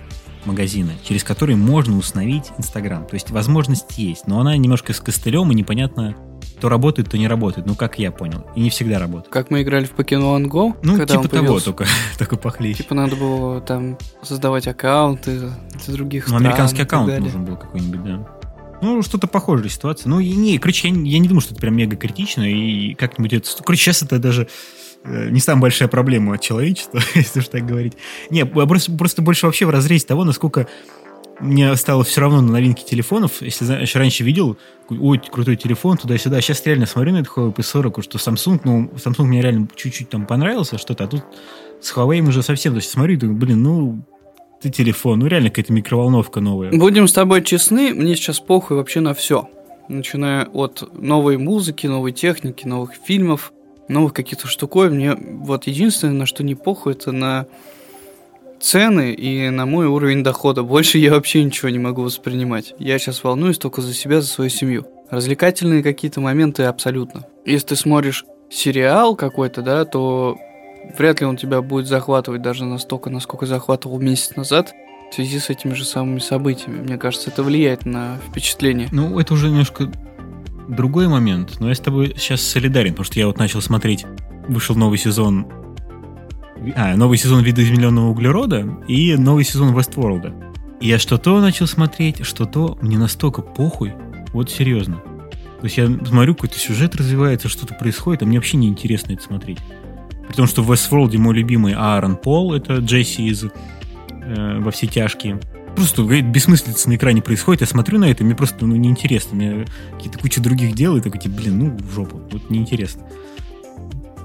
магазины, через которые можно установить Инстаграм. То есть возможность есть, но она немножко с костылем и непонятно, то работает, то не работает. Ну, как я понял. И не всегда работает. Как мы играли в Pokemon Go? Ну, когда типа того, только, только похлеще. Типа надо было там создавать аккаунты для других ну, стран. американский аккаунт нужен был какой-нибудь, да. Ну, что-то похожая ситуация. Ну, и не, короче, я, я не думаю, что это прям мега критично, и как-нибудь это... Короче, сейчас это даже не самая большая проблема человечества, если уж так говорить. Не, просто, просто больше вообще в разрезе того, насколько мне стало все равно на новинки телефонов. Если знаешь, раньше видел, ой, крутой телефон, туда-сюда. Сейчас реально смотрю на этот Huawei P40, что Samsung, ну, Samsung мне реально чуть-чуть там понравился что-то, а тут с Huawei уже совсем, то есть смотрю и думаю, блин, ну, ты телефон, ну реально какая-то микроволновка новая. Будем с тобой честны, мне сейчас похуй вообще на все. Начиная от новой музыки, новой техники, новых фильмов, новых каких-то штукой. Мне вот единственное, на что не похуй, это на цены и на мой уровень дохода. Больше я вообще ничего не могу воспринимать. Я сейчас волнуюсь только за себя, за свою семью. Развлекательные какие-то моменты абсолютно. Если ты смотришь сериал какой-то, да, то вряд ли он тебя будет захватывать даже настолько, насколько захватывал месяц назад в связи с этими же самыми событиями. Мне кажется, это влияет на впечатление. Ну, это уже немножко другой момент, но я с тобой сейчас солидарен, потому что я вот начал смотреть, вышел новый сезон а, новый сезон видоизмененного углерода и новый сезон Вестворлда. И я что то начал смотреть, что то мне настолько похуй. Вот серьезно. То есть я смотрю, какой-то сюжет развивается, что-то происходит, а мне вообще не интересно это смотреть. При том, что в Westworld мой любимый Аарон Пол, это Джесси из э, «Во все тяжкие». Просто говорит, бессмыслица на экране происходит, я смотрю на это, мне просто ну, неинтересно. Мне какие-то куча других дел, и такой, типа, блин, ну, в жопу, вот неинтересно.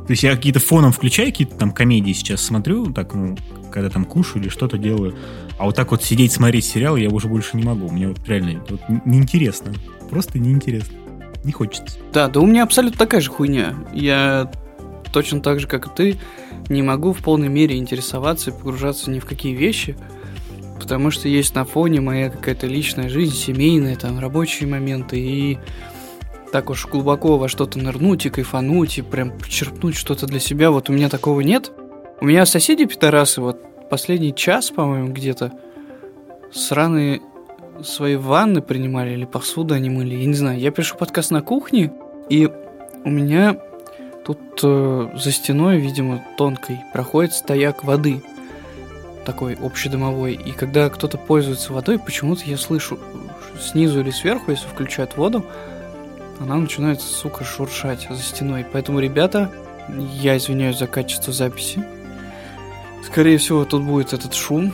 То есть я какие-то фоном включаю, какие-то там комедии сейчас смотрю, так, ну, когда там кушаю или что-то делаю. А вот так вот сидеть, смотреть сериал я уже больше не могу. Мне вот реально вот, неинтересно. Просто неинтересно. Не хочется. Да, да у меня абсолютно такая же хуйня. Я точно так же, как и ты, не могу в полной мере интересоваться и погружаться ни в какие вещи, потому что есть на фоне моя какая-то личная жизнь, семейная, там, рабочие моменты, и так уж глубоко во что-то нырнуть и кайфануть, и прям почерпнуть что-то для себя, вот у меня такого нет. У меня соседи пидорасы, вот последний час, по-моему, где-то сраные свои ванны принимали или посуду они мыли, я не знаю. Я пишу подкаст на кухне, и у меня тут э, за стеной, видимо, тонкой проходит стояк воды такой общедомовой. И когда кто-то пользуется водой, почему-то я слышу снизу или сверху, если включают воду, она начинает, сука, шуршать за стеной. Поэтому, ребята, я извиняюсь за качество записи. Скорее всего, тут будет этот шум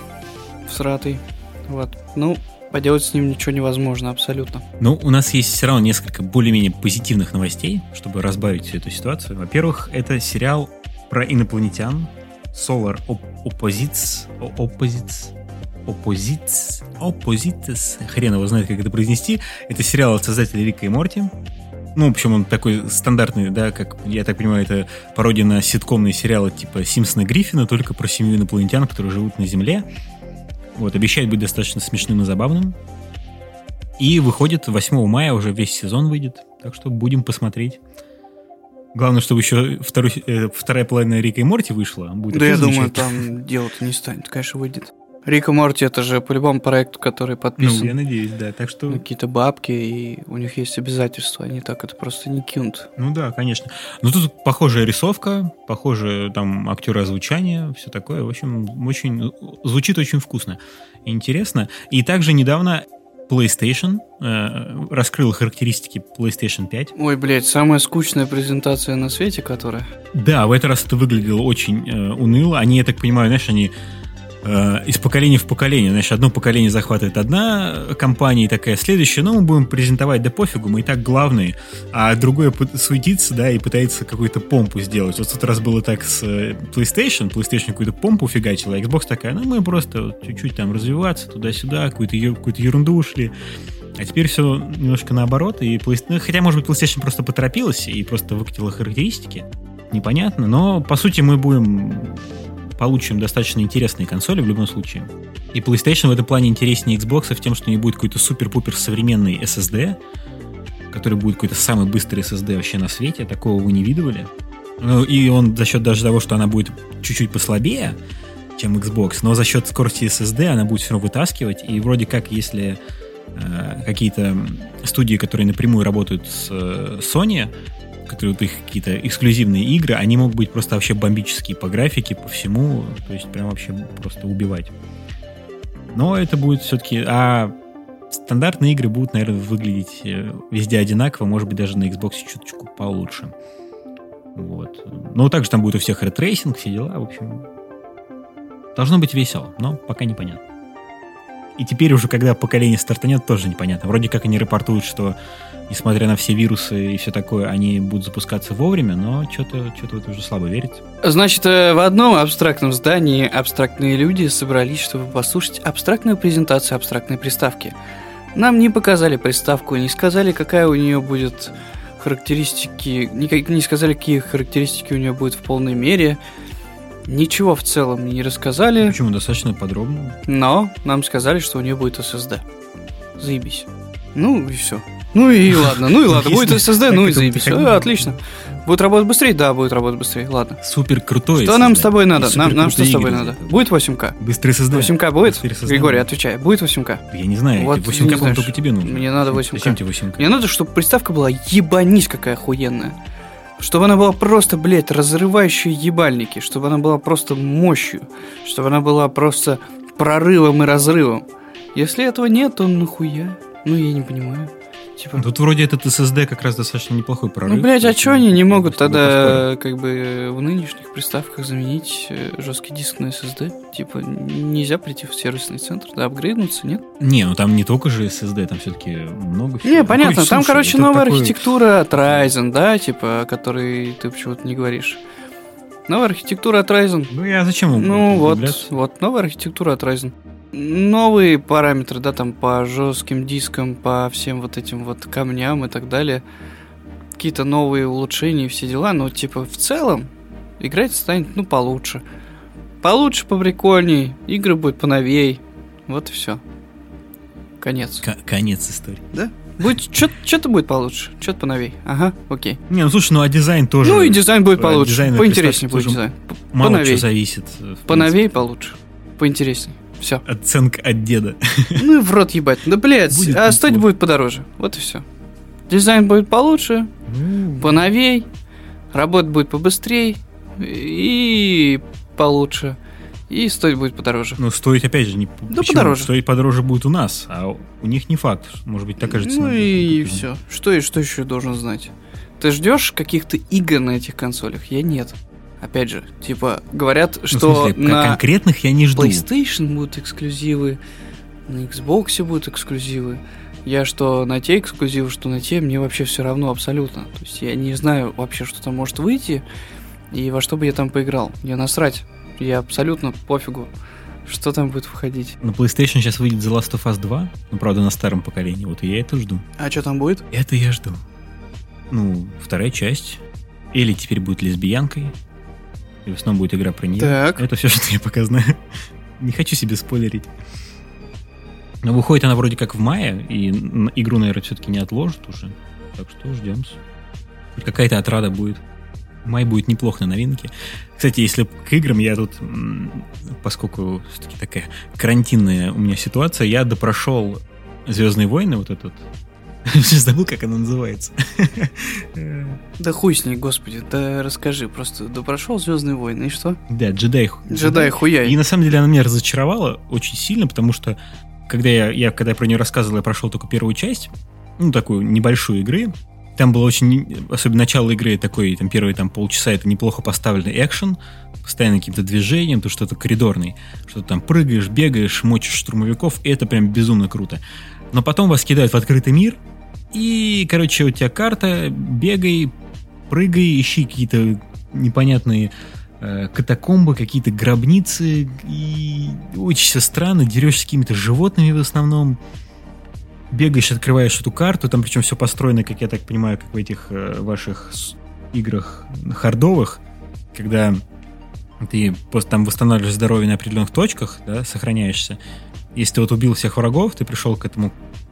всратый. Вот. Ну, поделать с ним ничего невозможно, абсолютно. Ну, у нас есть все равно несколько более-менее позитивных новостей, чтобы разбавить всю эту ситуацию. Во-первых, это сериал про инопланетян Solar Opposites, Opposites, Opposites, Opposites, хрен его знает, как это произнести. Это сериал от создателя Рика и Морти. Ну, в общем, он такой стандартный, да, как, я так понимаю, это пародия на ситкомные сериалы типа Симпсона Гриффина, только про семью инопланетян, которые живут на Земле. Вот, обещает быть достаточно смешным и забавным. И выходит 8 мая, уже весь сезон выйдет, так что будем посмотреть. Главное, чтобы еще второй, э, вторая половина Рика и Морти вышла. Будет да я думаю, там дело-то не станет, конечно, выйдет. Рика Морти это же по любому проекту, который подписан. Ну, я надеюсь, да. Так что... Какие-то бабки, и у них есть обязательства, они так это просто не кинут. Ну да, конечно. Но тут похожая рисовка, похожие там актеры озвучания, все такое. В общем, очень звучит очень вкусно. Интересно. И также недавно PlayStation э, раскрыл характеристики PlayStation 5. Ой, блядь, самая скучная презентация на свете, которая... Да, в этот раз это выглядело очень э, уныло. Они, я так понимаю, знаешь, они из поколения в поколение. Значит, одно поколение захватывает одна компания, и такая следующая, ну, мы будем презентовать, да пофигу, мы и так главные, а другое суетится, да, и пытается какую-то помпу сделать. Вот в тот раз было так с э, PlayStation, PlayStation какую-то помпу фигачила, а Xbox такая, ну, мы просто чуть-чуть там развиваться туда-сюда, какую-то, какую-то ерунду ушли. А теперь все немножко наоборот, и PlayStation, ну, хотя, может быть, PlayStation просто поторопилась и просто выкатила характеристики, непонятно, но, по сути, мы будем получим достаточно интересные консоли в любом случае. И PlayStation в этом плане интереснее Xbox в тем, что не будет какой-то супер-пупер современный SSD, который будет какой-то самый быстрый SSD вообще на свете, такого вы не видывали. Ну, и он за счет даже того, что она будет чуть-чуть послабее, чем Xbox, но за счет скорости SSD она будет все равно вытаскивать, и вроде как, если э, какие-то студии, которые напрямую работают с э, Sony, которые вот их какие-то эксклюзивные игры, они могут быть просто вообще бомбические по графике, по всему, то есть прям вообще просто убивать. Но это будет все-таки... А стандартные игры будут, наверное, выглядеть э, везде одинаково, может быть, даже на Xbox чуточку получше. Вот. Но также там будет у всех ray tracing, все дела, в общем. Должно быть весело, но пока непонятно. И теперь уже, когда поколение стартанет, тоже непонятно. Вроде как они репортуют, что несмотря на все вирусы и все такое, они будут запускаться вовремя, но что-то что в это уже слабо верится. Значит, э, в одном абстрактном здании абстрактные люди собрались, чтобы послушать абстрактную презентацию абстрактной приставки. Нам не показали приставку, не сказали, какая у нее будет характеристики, не, не сказали, какие характеристики у нее будет в полной мере. Ничего в целом не рассказали. Почему? Достаточно подробно. Но нам сказали, что у нее будет SSD. Заебись. Ну и все. Ну и ладно, ну и ладно, будет SSD, ну и заебись. Отлично. Будет работать быстрее? Да, будет работать быстрее. Ладно. Супер крутой. Что нам с тобой надо? Нам, нам что с тобой надо? Будет 8К? Быстрый SSD. 8К будет? Григорий, отвечай. Будет 8К? Я не знаю. Вот, 8К, по только тебе нужно. Мне надо 8К. Зачем тебе 8К? Мне надо, чтобы приставка была ебанись какая охуенная. Чтобы она была просто, блядь, разрывающей ебальники. Чтобы она была просто мощью. Чтобы она была просто прорывом и разрывом. Если этого нет, то нахуя? Ну, я не понимаю. Типа. Тут вроде этот SSD как раз достаточно неплохой прорыв. Ну, блядь, а что они не могут тогда как бы в нынешних приставках заменить э, жесткий диск на SSD? Типа, нельзя прийти в сервисный центр, да, апгрейднуться, нет? Не, ну там не только же SSD, там все-таки много всего. Не, понятно, там, слушай, короче, новая такой... архитектура от Ryzen, да, типа, о которой ты почему-то не говоришь. Новая архитектура от Ryzen. Ну, я зачем Ну, вот, вот, новая архитектура от Ryzen новые параметры, да, там по жестким дискам, по всем вот этим вот камням и так далее. Какие-то новые улучшения и все дела, но типа в целом играть станет, ну, получше. Получше, поприкольней, игры будут поновей. Вот и все. Конец. К- конец истории. Да? Будет что-то будет получше, что-то поновей. Ага, окей. Не, ну слушай, ну а дизайн тоже. Ну и дизайн будет получше. Дизайн поинтереснее будет дизайн. Мало поновей. что зависит. Поновей получше. Поинтереснее. Все. Оценка от деда. Ну и в рот ебать. Да, блядь, будет а стоить будет подороже. Вот и все. Дизайн будет получше, mm. поновей, работа будет побыстрее и получше. И стоить будет подороже. Ну, стоить, опять же, не да подороже. Стоить подороже будет у нас, а у них не факт. Может быть, такая же цена. Ну и, и все. Что и что еще должен знать? Ты ждешь каких-то игр на этих консолях? Я нет. Опять же, типа, говорят, ну, что смысле, на конкретных я не жду. PlayStation будут эксклюзивы, на Xbox будут эксклюзивы. Я что на те эксклюзивы, что на те, мне вообще все равно абсолютно. То есть я не знаю вообще, что там может выйти и во что бы я там поиграл. Мне насрать. Я абсолютно пофигу, что там будет выходить. На PlayStation сейчас выйдет The Last of Us 2, ну, правда, на старом поколении. Вот и я это жду. А что там будет? Это я жду. Ну, вторая часть. Или теперь будет лесбиянкой. И в основном будет игра про нее. Так. Это все, что я пока знаю. Не хочу себе спойлерить. Но выходит она вроде как в мае, и игру, наверное, все-таки не отложат уже. Так что ждем. Хоть какая-то отрада будет. Май будет неплохо на новинке. Кстати, если к играм я тут, поскольку все-таки такая карантинная у меня ситуация, я допрошел Звездные войны, вот этот Забыл, как она называется. Да хуй с ней, господи, да расскажи, просто да прошел Звездные войны, и что? Да, джедай. Джедай хуяй. И на самом деле она меня разочаровала очень сильно, потому что когда я, я когда я про нее рассказывал, я прошел только первую часть, ну, такую небольшую игры, там было очень, особенно начало игры такой, там первые там полчаса, это неплохо поставленный экшен, постоянно каким-то движением, то что-то коридорный, что-то там прыгаешь, бегаешь, мочишь штурмовиков, и это прям безумно круто. Но потом вас кидают в открытый мир, и, короче, у тебя карта, бегай, прыгай, ищи какие-то непонятные э, катакомбы, какие-то гробницы, и очень все странно, дерешься с какими-то животными в основном, бегаешь, открываешь эту карту, там причем все построено, как я так понимаю, как в этих э, ваших играх хардовых, когда ты просто там восстанавливаешь здоровье на определенных точках, да, сохраняешься. Если ты вот убил всех врагов, ты пришел к этому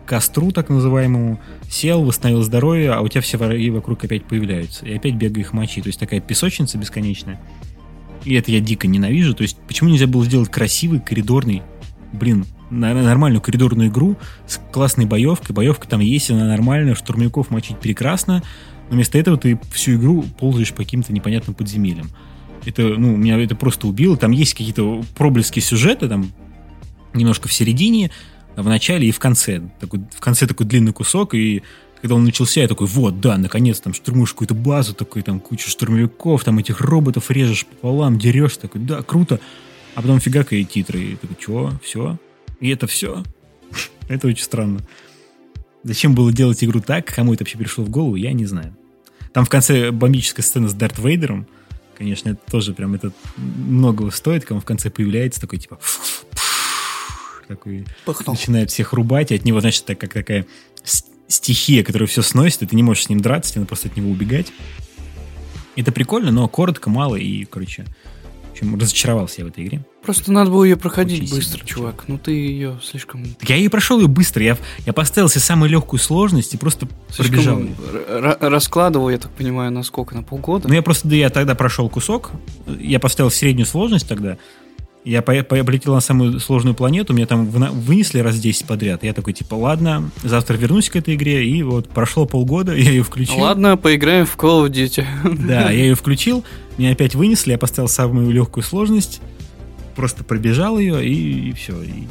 костру, так называемому, сел, восстановил здоровье, а у тебя все враги вокруг опять появляются. И опять бегай их мочи. То есть такая песочница бесконечная. И это я дико ненавижу. То есть почему нельзя было сделать красивый, коридорный, блин, нормальную коридорную игру с классной боевкой. Боевка там есть, она нормальная, штурмовиков мочить прекрасно. Но вместо этого ты всю игру ползаешь по каким-то непонятным подземельям. Это, ну, меня это просто убило. Там есть какие-то проблески сюжета, там немножко в середине, в начале и в конце. Такой, в конце такой длинный кусок, и когда он начался, я такой, вот, да, наконец, там штурмуешь какую-то базу, такой, там кучу штурмовиков, там этих роботов режешь пополам, дерешь, такой, да, круто. А потом фигака и титры, и такой, чего, все? И это все? это очень странно. Зачем было делать игру так, кому это вообще пришло в голову, я не знаю. Там в конце бомбическая сцена с Дарт Вейдером, конечно, это тоже прям это многого стоит, он в конце появляется, такой типа такой Пыхнул. начинает всех рубать, и от него, значит, так, как такая стихия, которая все сносит, и ты не можешь с ним драться, тебе надо просто от него убегать. Это прикольно, но коротко, мало, и, короче, в общем, разочаровался я в этой игре. Просто надо было ее проходить Очень быстро, чувак. Ну ты ее слишком... Так я ее прошел ее быстро. Я, я поставил себе самую легкую сложность и просто слишком пробежал. раскладывал, я так понимаю, на сколько? На полгода? Ну я просто, да, я тогда прошел кусок. Я поставил среднюю сложность тогда. Я по по полетел на самую сложную планету, меня там вынесли раз 10 подряд. Я такой, типа, ладно, завтра вернусь к этой игре, и вот прошло полгода, я ее включил. Ладно, поиграем в Call of Duty. Да, я ее включил, меня опять вынесли, я поставил самую легкую сложность, просто пробежал ее, и, и все. И,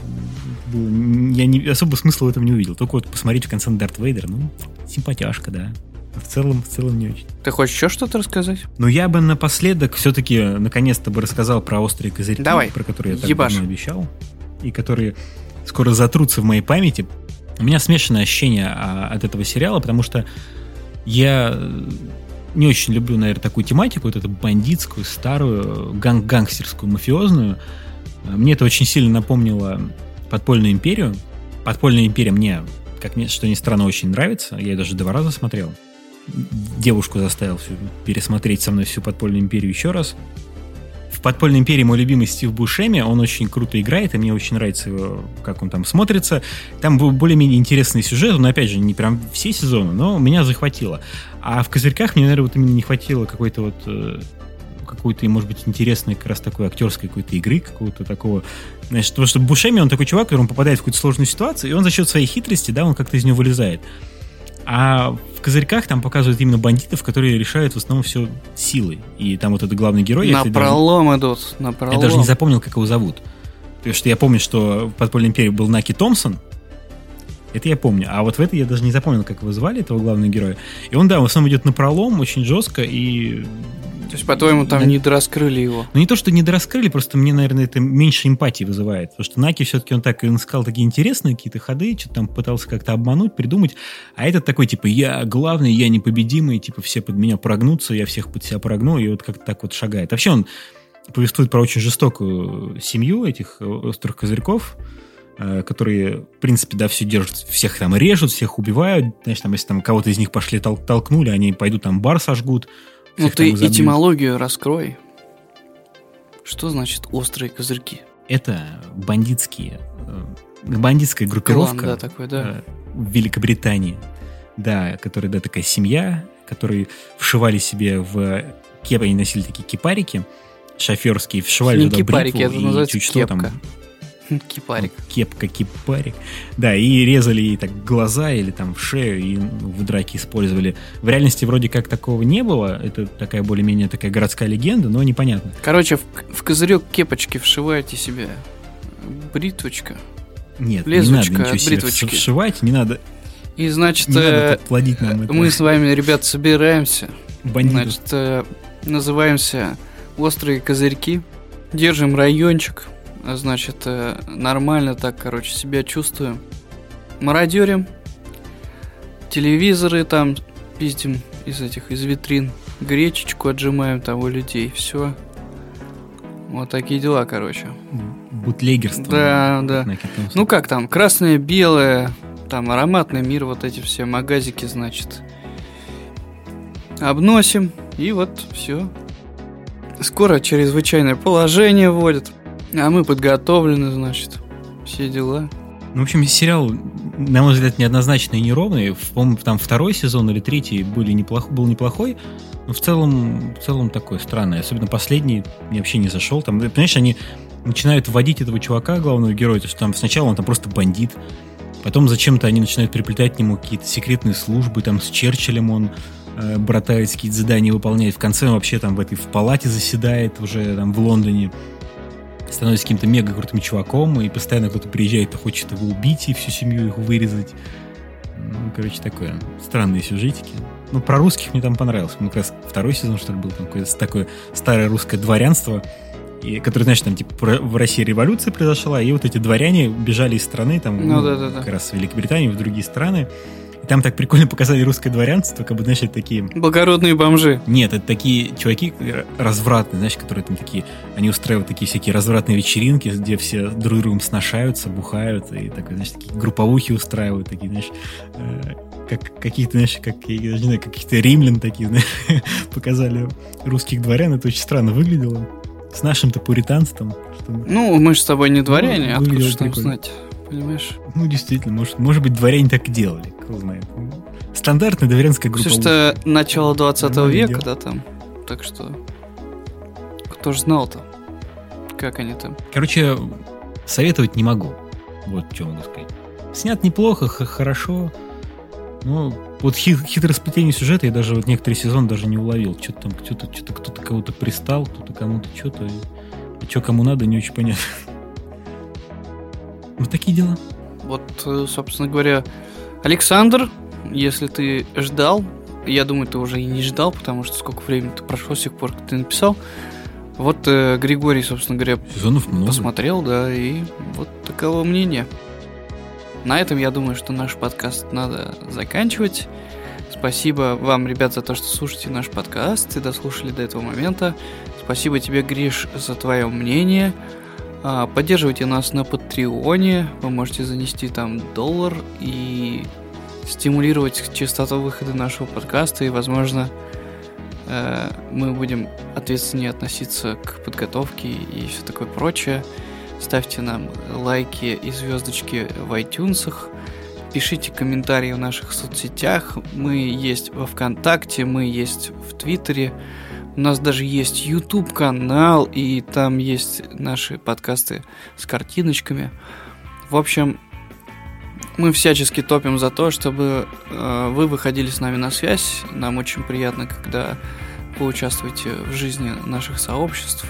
я не, особо смысла в этом не увидел. Только вот посмотреть в конце Дарт Вейдер, ну, симпатяшка, да в целом, в целом не очень. Ты хочешь еще что-то рассказать? Ну, я бы напоследок все-таки наконец-то бы рассказал про острые козырьки, Давай. про которые я так Ебаш. давно обещал, и которые скоро затрутся в моей памяти. У меня смешанное ощущение а, от этого сериала, потому что я не очень люблю, наверное, такую тематику, вот эту бандитскую, старую, ган гангстерскую, мафиозную. Мне это очень сильно напомнило «Подпольную империю». «Подпольная империя» мне, как ни, что ни странно, очень нравится. Я ее даже два раза смотрел девушку заставил всю, пересмотреть со мной всю подпольную империю еще раз. В подпольной империи мой любимый Стив Бушеми, он очень круто играет, и мне очень нравится его, как он там смотрится. Там был более-менее интересный сюжет, но опять же, не прям все сезоны, но меня захватило. А в Козырьках мне, наверное, вот именно не хватило какой-то вот э, какой-то, может быть, интересной как раз такой актерской какой-то игры, какого-то такого. Значит, потому что Бушеми, он такой чувак, который попадает в какую-то сложную ситуацию, и он за счет своей хитрости, да, он как-то из нее вылезает. А в «Козырьках» там показывают именно бандитов, которые решают в основном все силой. И там вот этот главный герой... На пролом даже, идут, на пролом. Я даже не запомнил, как его зовут. Потому что я помню, что в «Подпольной империи» был Наки Томпсон, это я помню. А вот в этой я даже не запомнил, как его звали, этого главного героя. И он, да, в основном идет на пролом очень жестко, и то есть, по-твоему, там да. не дораскрыли его? Ну, не то, что не дораскрыли, просто мне, наверное, это меньше эмпатии вызывает. Потому что Наки все-таки он так, он искал такие интересные какие-то ходы, что-то там пытался как-то обмануть, придумать. А этот такой, типа, я главный, я непобедимый, типа, все под меня прогнутся, я всех под себя прогну, и вот как-то так вот шагает. Вообще он повествует про очень жестокую семью этих острых козырьков, э, которые, в принципе, да, все держат, всех там режут, всех убивают. Знаешь, там, если там кого-то из них пошли тол- толкнули, они пойдут там бар сожгут, ну ты этимологию раскрой. Что значит острые козырьки? Это бандитские, э, бандитская группировка Клан, да, такой, да. Э, в Великобритании, да, которая, да, такая семья, которые вшивали себе в кепы, они носили такие кипарики шоферские, вшивали Не туда кипарики, бритву это называется чуть кепка. что там Кипарик. Кепка, кипарик. Да, и резали ей так глаза или там в шею, и в драке использовали. В реальности вроде как такого не было. Это такая более-менее такая городская легенда, но непонятно. Короче, в, в козырек кепочки вшиваете себе бритвочка. Нет, Лезвочка не надо ничего себе вшивать, не надо И значит, Не надо э, плодить нам это. мы с вами, ребят, собираемся. Бандитов. Значит, э, называемся «Острые козырьки». Держим райончик. Значит, э, нормально так, короче, себя чувствуем. Мародерим. Телевизоры там пиздим из этих, из витрин. Гречечку отжимаем там у людей. Все. Вот такие дела, короче. Бутлегерство. Да, да. Ну как там, красное, белое, там ароматный мир, вот эти все магазики, значит. Обносим, и вот все. Скоро чрезвычайное положение вводят, а мы подготовлены, значит. Все дела. Ну, в общем, сериал, на мой взгляд, неоднозначный и неровный. По-моему, там второй сезон или третий были неплох, был неплохой, но в целом, в целом такой странный. Особенно последний мне вообще не зашел. Там, понимаешь, они начинают вводить этого чувака, главного героя, то что там сначала он там просто бандит, потом зачем-то они начинают приплетать к нему какие-то секретные службы, там с Черчиллем он э, братается, какие-то задания выполняет. В конце он вообще там в этой в палате заседает уже там в Лондоне становится каким-то мега крутым чуваком, и постоянно кто-то приезжает и хочет его убить, и всю семью их вырезать. Ну, короче, такое. Странные сюжетики. Ну, про русских мне там понравилось. Ну, как раз второй сезон, что ли, был. Там какое-то такое старое русское дворянство, и, которое, знаешь, там, типа, в России революция произошла, и вот эти дворяне бежали из страны, там, Ну, да-да-да. как раз в Великобританию, в другие страны. Там так прикольно показали русское дворянство, как бы, знаешь, это такие Благородные бомжи. нет, это такие чуваки развратные, знаешь, которые там такие, они устраивают такие всякие развратные вечеринки, где все друг другом сношаются, бухают, и такой, знаешь, такие групповухи устраивают, такие, знаешь, э, как какие-то, знаешь, как, я не знаю, каких-то римлян такие, знаешь, показали русских дворян, это очень странно выглядело. С нашим-то пуританством. Что, Ну, мы же с тобой не дворяне, откуда выглядело же там знать? Понимаешь? ну, действительно, может, может быть, дворяне так и делали, кто знает. Стандартная дворянская группа. Все что начало 20 Нормальное века, да, там. Так что, кто ж знал-то, как они там. Короче, советовать не могу. Вот что могу сказать. Снят неплохо, хорошо. Ну, вот хи- хитросплетение сюжета я даже вот некоторые сезоны даже не уловил. Что-то там, что-то, что-то кто-то кого-то пристал, кто-то кому-то что-то. И что кому надо, не очень понятно. Вот такие дела. Вот, э, собственно говоря, Александр, если ты ждал, я думаю, ты уже и не ждал, потому что сколько времени ты прошло с тех пор, как ты написал. Вот э, Григорий, собственно говоря, Сезонов много. посмотрел, да, и вот таково мнение. На этом, я думаю, что наш подкаст надо заканчивать. Спасибо вам, ребят, за то, что слушаете наш подкаст и дослушали до этого момента. Спасибо тебе, Гриш, за твое мнение. А, Поддерживайте нас на Патреоне. Вы можете занести там доллар и стимулировать частоту выхода нашего подкаста. И, возможно, э, мы будем ответственнее относиться к подготовке и все такое прочее. Ставьте нам лайки и звездочки в iTunes. Пишите комментарии в наших соцсетях. Мы есть во ВКонтакте, мы есть в Твиттере. У нас даже есть YouTube канал, и там есть наши подкасты с картиночками. В общем, мы всячески топим за то, чтобы э, вы выходили с нами на связь. Нам очень приятно, когда вы участвуете в жизни наших сообществ.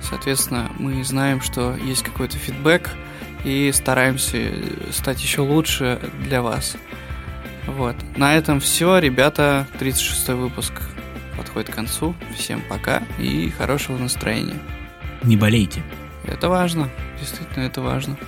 Соответственно, мы знаем, что есть какой-то фидбэк и стараемся стать еще лучше для вас. Вот. На этом все, ребята. 36 выпуск подходит к концу. Всем пока и хорошего настроения. Не болейте. Это важно. Действительно, это важно.